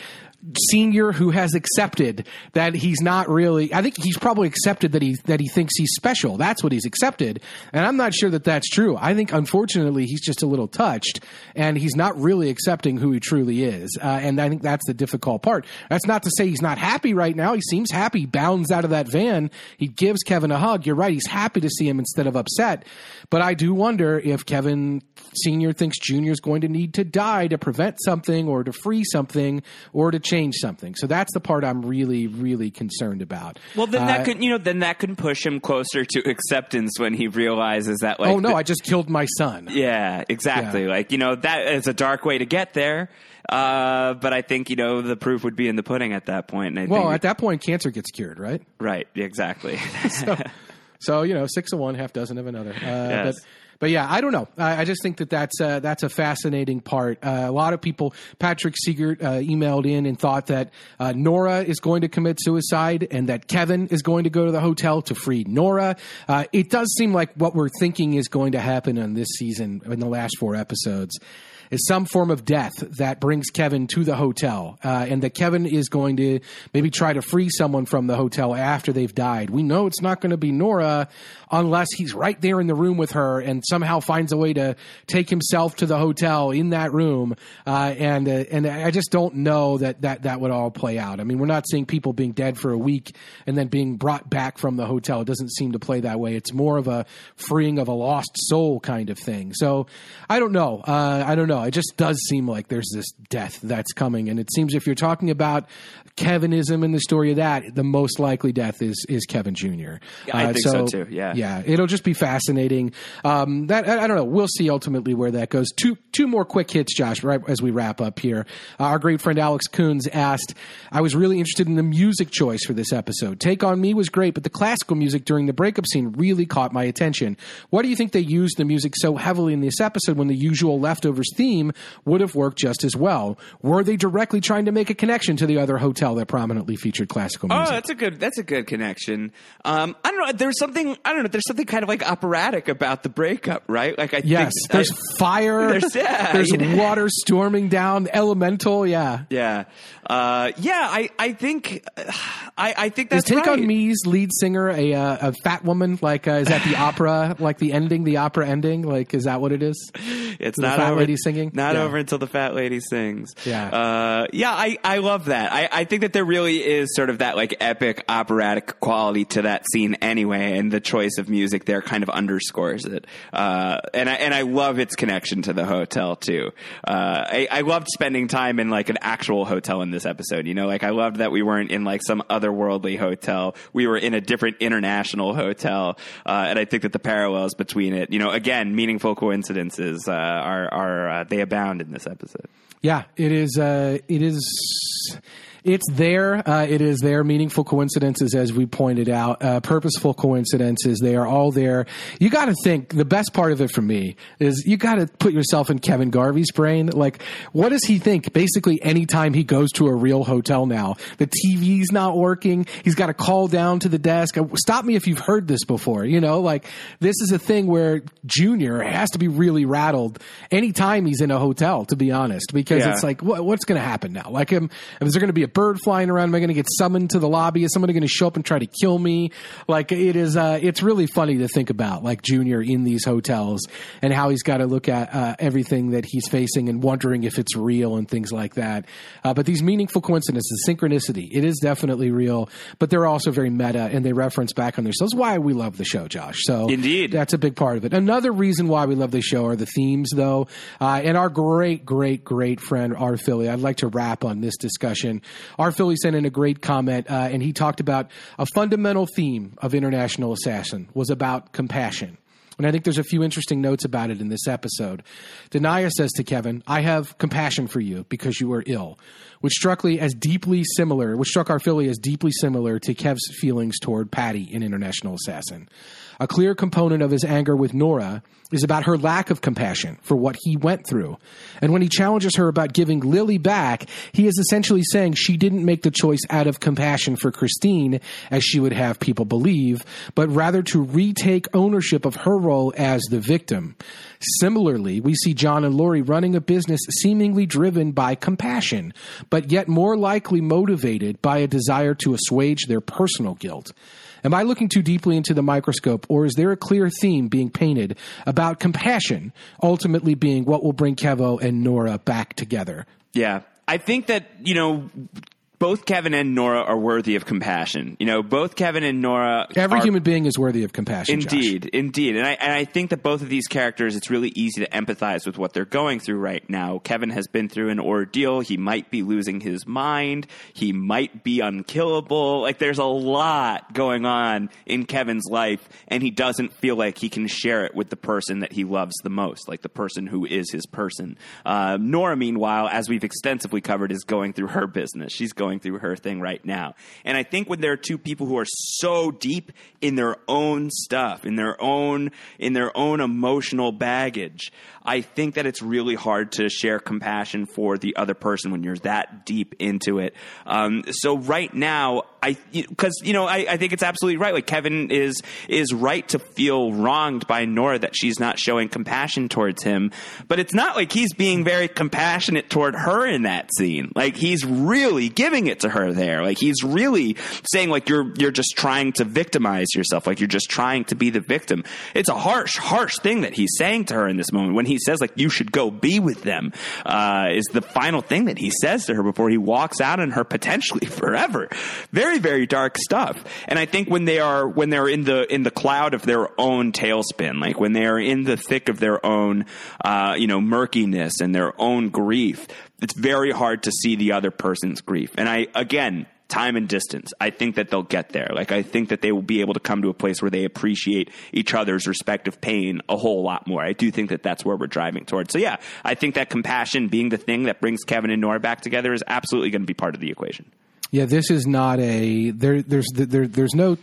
senior who has accepted that he's not really I think he's probably accepted that he that he thinks he's special. That's what he's accepted. And I'm not sure that that's true. I think unfortunately he's just a little touched and he's not really accepting who he truly is. Uh, and I think that's the difficult part. That's not to say he's not happy right now. He seems happy. Bounds out of that van. He gives Kevin a hug. You're right. He's happy to see him instead of upset. But I do wonder if Kevin Senior thinks Junior's going to need to die to prevent something or to free something or to change something. So that's the part I'm really, really concerned about. Well, then Uh, that could you know then that can push him closer to acceptance when he realizes that like oh no, the- I just killed my son. yeah exactly Yeah. like you know that is a dark way to get there. Uh, but I think you know the proof would be in the pudding at that point. And I Well, at that point, cancer gets cured, right? right, exactly. *laughs* So you know, six of one, half dozen of another. Uh, Yes. But but yeah, I don't know. I, I just think that that's uh, that's a fascinating part. Uh, a lot of people, Patrick Siegert uh, emailed in and thought that uh, Nora is going to commit suicide and that Kevin is going to go to the hotel to free Nora. Uh, it does seem like what we're thinking is going to happen on this season in the last four episodes. Is some form of death that brings Kevin to the hotel, uh, and that Kevin is going to maybe try to free someone from the hotel after they've died. We know it's not going to be Nora unless he's right there in the room with her and somehow finds a way to take himself to the hotel in that room. Uh, and uh, and I just don't know that, that that would all play out. I mean, we're not seeing people being dead for a week and then being brought back from the hotel. It doesn't seem to play that way. It's more of a freeing of a lost soul kind of thing. So I don't know. Uh, I don't know. It just does seem like there's this death that's coming, and it seems if you're talking about Kevinism in the story of that, the most likely death is is Kevin Jr. I think so too, yeah. yeah, it'll just be fascinating. Um, that I, I don't know. We'll see ultimately where that goes. Two two more quick hits, Josh. Right as we wrap up here, uh, our great friend Alex Coons asked, "I was really interested in the music choice for this episode. Take on Me was great, but the classical music during the breakup scene really caught my attention. What do you think they used the music so heavily in this episode when the usual leftovers theme would have worked just as well? Were they directly trying to make a connection to the other hotel that prominently featured classical music. Oh, music? that's a good. That's a good connection. Um, I don't know. There's something. I don't know. There's something kind of like operatic about the breakup, right? Like I Yes, think there's I- fire. *laughs* There's- yeah, there's you know. water storming down. Elemental, yeah. yeah, uh, yeah. I I think I I think Is Take right. on Me's lead singer a uh, a fat woman? Like, uh, is that the opera? Like the ending, the opera ending? Like, is that what it is? *laughs* It's The not fat over, lady singing? Not Yeah. over until the fat lady sings. Yeah. uh, yeah. I I love that. I I think that there really is sort of that like epic operatic quality to that scene anyway, and the choice of music there kind of underscores it. Uh, and I and I love its connection to the hotel too. Uh, I I loved spending time in like an actual hotel in this episode. You know, like I loved that we weren't in like some otherworldly hotel. We were in a different international hotel, uh, and I think that the parallels between it, you know, again, meaningful coincidences uh, are are uh, they abound in this episode. Yeah, it is. Uh, it is. It's there. Uh, it is there. Meaningful coincidences, as we pointed out, uh, purposeful coincidences. They are all there. You got to think. The best part of it for me is you got to put yourself in Kevin Garvey's brain. Like, what does he think? Basically, anytime he goes to a real hotel now, the TV's not working. He's got to call down to the desk. Uh, Stop me if you've heard this before. You know, like this is a thing where Junior has to be really rattled anytime he's in a hotel. To be honest, because Yeah. it's like, what, what's going to happen now? Like, am, is there going to be a bird flying around? Am I going to get summoned to the lobby? Is somebody going to show up and try to kill me? Like, it is. Uh, it's really funny to think about, like Junior in these hotels and how he's got to look at uh, everything that he's facing and wondering if it's real and things like that. Uh, but these meaningful coincidences, synchronicity, it is definitely real. But they're also very meta and they reference back on themselves. Why we love the show, Josh. So Indeed. that's a big part of it. Another reason why we love the show are the themes, though. Uh, and our great, great, great friend, R. Philly, I'd like to wrap on this discussion. R. Philly sent in a great comment, uh, and he talked about a fundamental theme of International Assassin was about compassion. And I think there's a few interesting notes about it in this episode. Denia says to Kevin, I have compassion for you because you are ill, which struck me as deeply similar, which struck our Philly as deeply similar to Kev's feelings toward Patti in International Assassin. A clear component of his anger with Nora is about her lack of compassion for what he went through. And when he challenges her about giving Lily back, he is essentially saying she didn't make the choice out of compassion for Christine, as she would have people believe, but rather to retake ownership of her role as the victim. Similarly, we see John and Laurie running a business seemingly driven by compassion, but yet more likely motivated by a desire to assuage their personal guilt. Am I looking too deeply into the microscope, or is there a clear theme being painted about compassion ultimately being what will bring Kevo and Nora back together? Yeah. I think that, you know, both Kevin and Nora are worthy of compassion. You know, both Kevin and Nora. Every are, human being is worthy of compassion. Indeed, Josh. indeed, and I and I think that both of these characters, it's really easy to empathize with what they're going through right now. Kevin has been through an ordeal. He might be losing his mind. He might be unkillable. Like there's a lot going on in Kevin's life, and he doesn't feel like he can share it with the person that he loves the most, like the person who is his person. Uh, Nora, meanwhile, as we've extensively covered, is going through her business. She's going going through her thing right now. And I think when there are two people who are so deep in their own stuff, in their own in their own emotional baggage, I think that it's really hard to share compassion for the other person when you're that deep into it. Um, so right now, I because you know I, I, think it's absolutely right. Like Kevin is is right to feel wronged by Nora that she's not showing compassion towards him, but it's not like he's being very compassionate toward her in that scene. Like he's really giving it to her there. Like he's really saying like you're you're just trying to victimize yourself. Like you're just trying to be the victim. It's a harsh harsh thing that he's saying to her in this moment when he says like you should go be with them uh, is the final thing that he says to her before he walks out on her potentially *laughs* forever. Very very dark stuff. And I think when they are when they're in the in the cloud of their own tailspin, like when they are in the thick of their own uh, you know murkiness and their own grief, it's very hard to see the other person's grief. And I again time and distance. I think that they'll get there. Like I think that they will be able to come to a place where they appreciate each other's respective pain a whole lot more. I do think that that's where we're driving towards. So yeah, I think that compassion being the thing that brings Kevin and Nora back together is absolutely going to be part of the equation. Yeah, this is not a there. There's there, there's no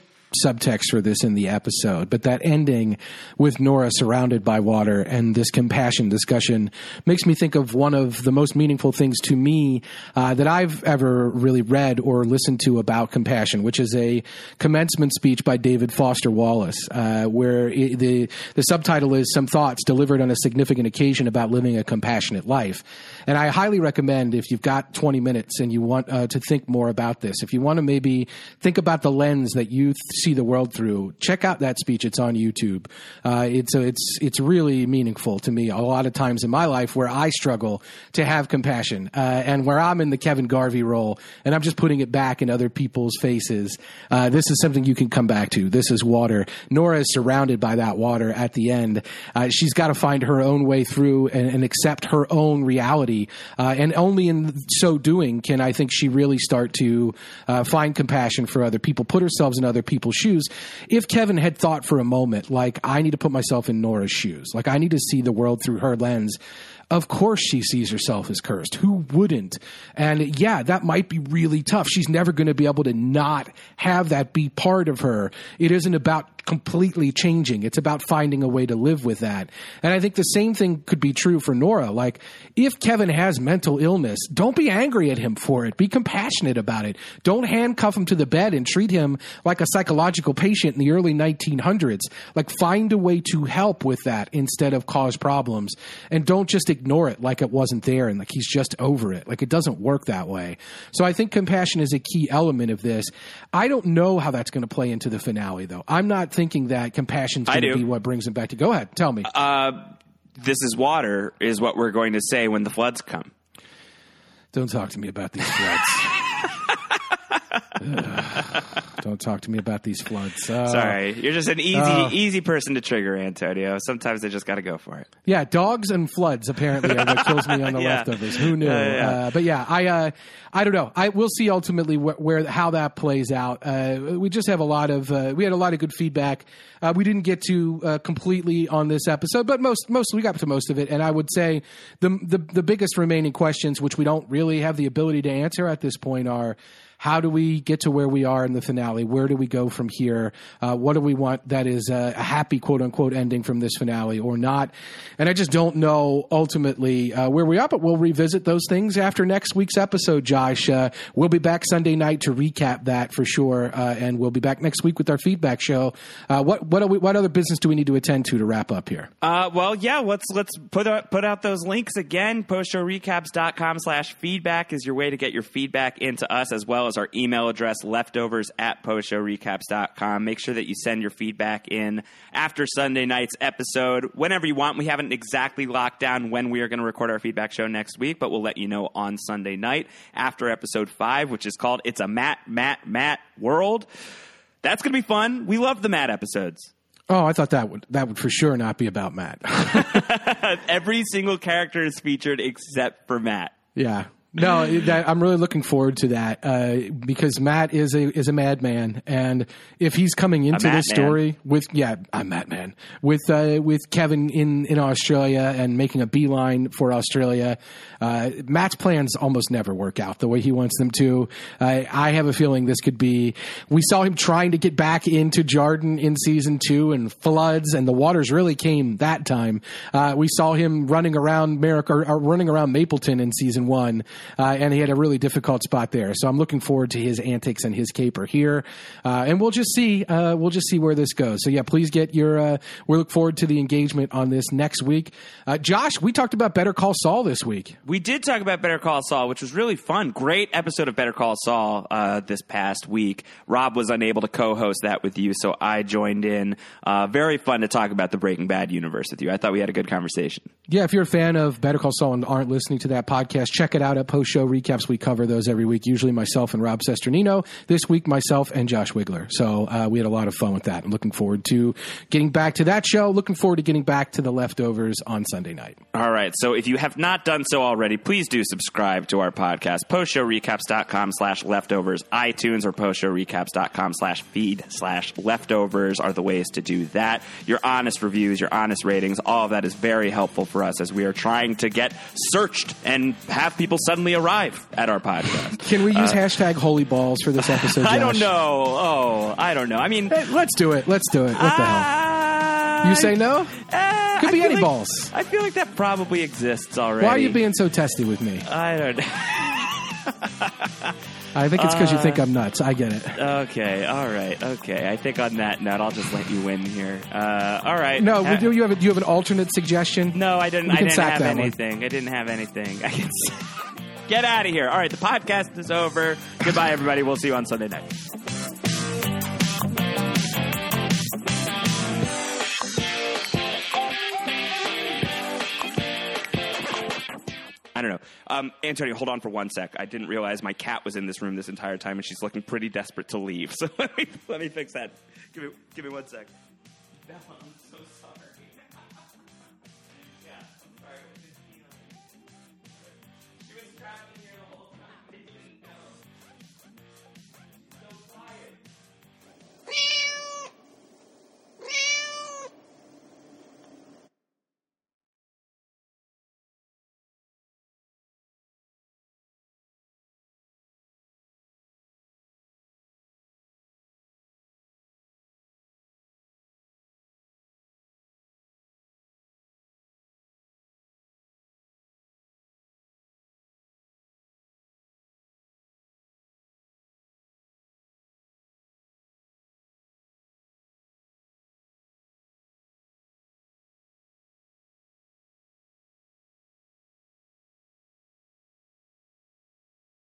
subtext for this in the episode, but that ending with Nora surrounded by water and this compassion discussion makes me think of one of the most meaningful things to me uh, that I've ever really read or listened to about compassion, which is a commencement speech by David Foster Wallace, uh, where it, the the subtitle is "Some Thoughts Delivered on a Significant Occasion About Living a Compassionate Life." And I highly recommend if you've got 20 minutes and you want uh, to think more about this, if you want to maybe think about the lens that you see the world through, check out that speech. It's on YouTube. Uh, it's it's it's really meaningful to me. A lot of times in my life where I struggle to have compassion, uh, and where I'm in the Kevin Garvey role, and I'm just putting it back in other people's faces. Uh, this is something you can come back to. This is water. Nora is surrounded by that water at the end. Uh, she's got to find her own way through and, and accept her own reality, uh, and only in so doing can I think she really start to uh, find compassion for other people, put herself in other people's shoes. If Kevin had thought for a moment, like, I need to put myself in Nora's shoes, like, I need to see the world through her lens, of course she sees herself as cursed. Who wouldn't? And yeah, that might be really tough. She's never going to be able to not have that be part of her. It isn't about completely changing. It's about finding a way to live with that. And I think the same thing could be true for Nora. Like, if Kevin has mental illness, don't be angry at him for it. Be compassionate about it. Don't handcuff him to the bed and treat him like a psychological patient in the early 1900s. Like, find a way to help with that instead of cause problems. And don't just it like it wasn't there and like he's just over it. Like, it doesn't work that way. So I think compassion is a key element of this. I don't know how that's going to play into the finale, though. I'm not thinking that compassion is going to be what brings him back to. Go ahead, tell me. Uh, this is water is what we're going to say when the floods come. Don't talk to me about these floods. *laughs* *laughs* Don't talk to me about these floods. Uh, Sorry, you're just an easy, uh, easy person to trigger, Antonio. Sometimes they just got to go for it. Yeah, dogs and floods apparently are what kills me on the *laughs* yeah. leftovers. Who knew? Yeah. Uh, but yeah, I, uh, I don't know. I we'll see ultimately where, where how that plays out. Uh, we just have a lot of uh, we had a lot of good feedback. we didn't get to completely on this episode, but most most we got to most of it. And I would say the the, the biggest remaining questions, which we don't really have the ability to answer at this point, are how do we get to where we are in the finale? Where do we go from here? Uh, what do we want that is a, a, happy quote unquote ending from this finale or not? And I just don't know ultimately uh, where we are, but we'll revisit those things after next week's episode, Josh. Uh, we'll be back Sunday night to recap that for sure. Uh, and we'll be back next week with our feedback show. Uh, what, what, we, what other business do we need to attend to to wrap up here? Uh, well, yeah, let's, let's put out, put out those links again. Postshowrecaps.com slash feedback is your way to get your feedback into us as well as as our email address, leftovers at postshowrecaps.com. Make sure that you send your feedback in after Sunday night's episode whenever you want. We haven't exactly locked down when we are going to record our feedback show next week, but we'll let you know on Sunday night after episode five, which is called It's a Matt, Matt, Matt World. That's going to be fun. We love the Matt episodes. Oh, I thought that would that would for sure not be about Matt. *laughs* Every single character is featured except for Matt. yeah. No, that, I'm really looking forward to that uh, because Matt is a is a madman, and if he's coming into this story with yeah, I'm Madman with uh, with Kevin in in Australia and making a beeline for Australia, uh, Matt's plans almost never work out the way he wants them to. I have a feeling this could be. We saw him trying to get back into Jarden in season two, and floods, and the waters really came that time. Uh, we saw him running around Merrick or, or running around Mapleton in season one, uh, and he had a really difficult spot there. So I'm looking forward to his antics and his caper here, uh, and we'll just see. Uh, we'll just see where this goes. So yeah, please get your. Uh, we look forward to the engagement on this next week. Uh, Josh, we talked about Better Call Saul this week. We did talk about Better Call Saul, which was really fun. Great episode of Better Call Saul uh, this past week. Rob was unable to co-host that with you, so I joined in. Uh, very fun to talk about the Breaking Bad universe with you. I thought we had a good conversation. Yeah, if you're a fan of Better Call Saul and aren't listening to that podcast, check it out at Post Show Recaps. We cover those every week, usually myself and Rob Cesternino. This week, myself and Josh Wigler. So uh, we had a lot of fun with that. I'm looking forward to getting back to that show. Looking forward to getting back to the leftovers on Sunday night. All right. So if you have not done so already, please do subscribe to our podcast. Postshowrecaps.com slash leftovers. iTunes or postshowrecaps.com slash feed slash leftovers are the ways to do that. Your honest reviews, your honest ratings, all of that is very helpful for us as we are trying to get searched and have people suddenly arrive at our podcast. Can we use hashtag holy balls for this episode? Uh, *laughs* I don't know. Oh, I don't know. I mean, Hey, let's do it. Let's do it. What the hell? You say no? Uh, Could be feel any like- balls. I feel like that probably exists already. Why are you being so testy with me? I don't know. *laughs* I think it's because you Uh, think I'm nuts. I get it. Okay, all right, okay. I think on that note, I'll just let you win here. Uh, all right. No, Ha- do you have a, do you have an alternate suggestion? no, I didn't. We I can didn't sack have that one. anything. I didn't have anything. *laughs* I can get out of here. All right, the podcast is over. Goodbye, everybody. We'll see you on Sunday night. I don't know. Um, Antonio, hold on for one sec. I didn't realize my cat was in this room this entire time, and she's looking pretty desperate to leave. *laughs* So let me let me fix that. Give me give me one sec. Whee!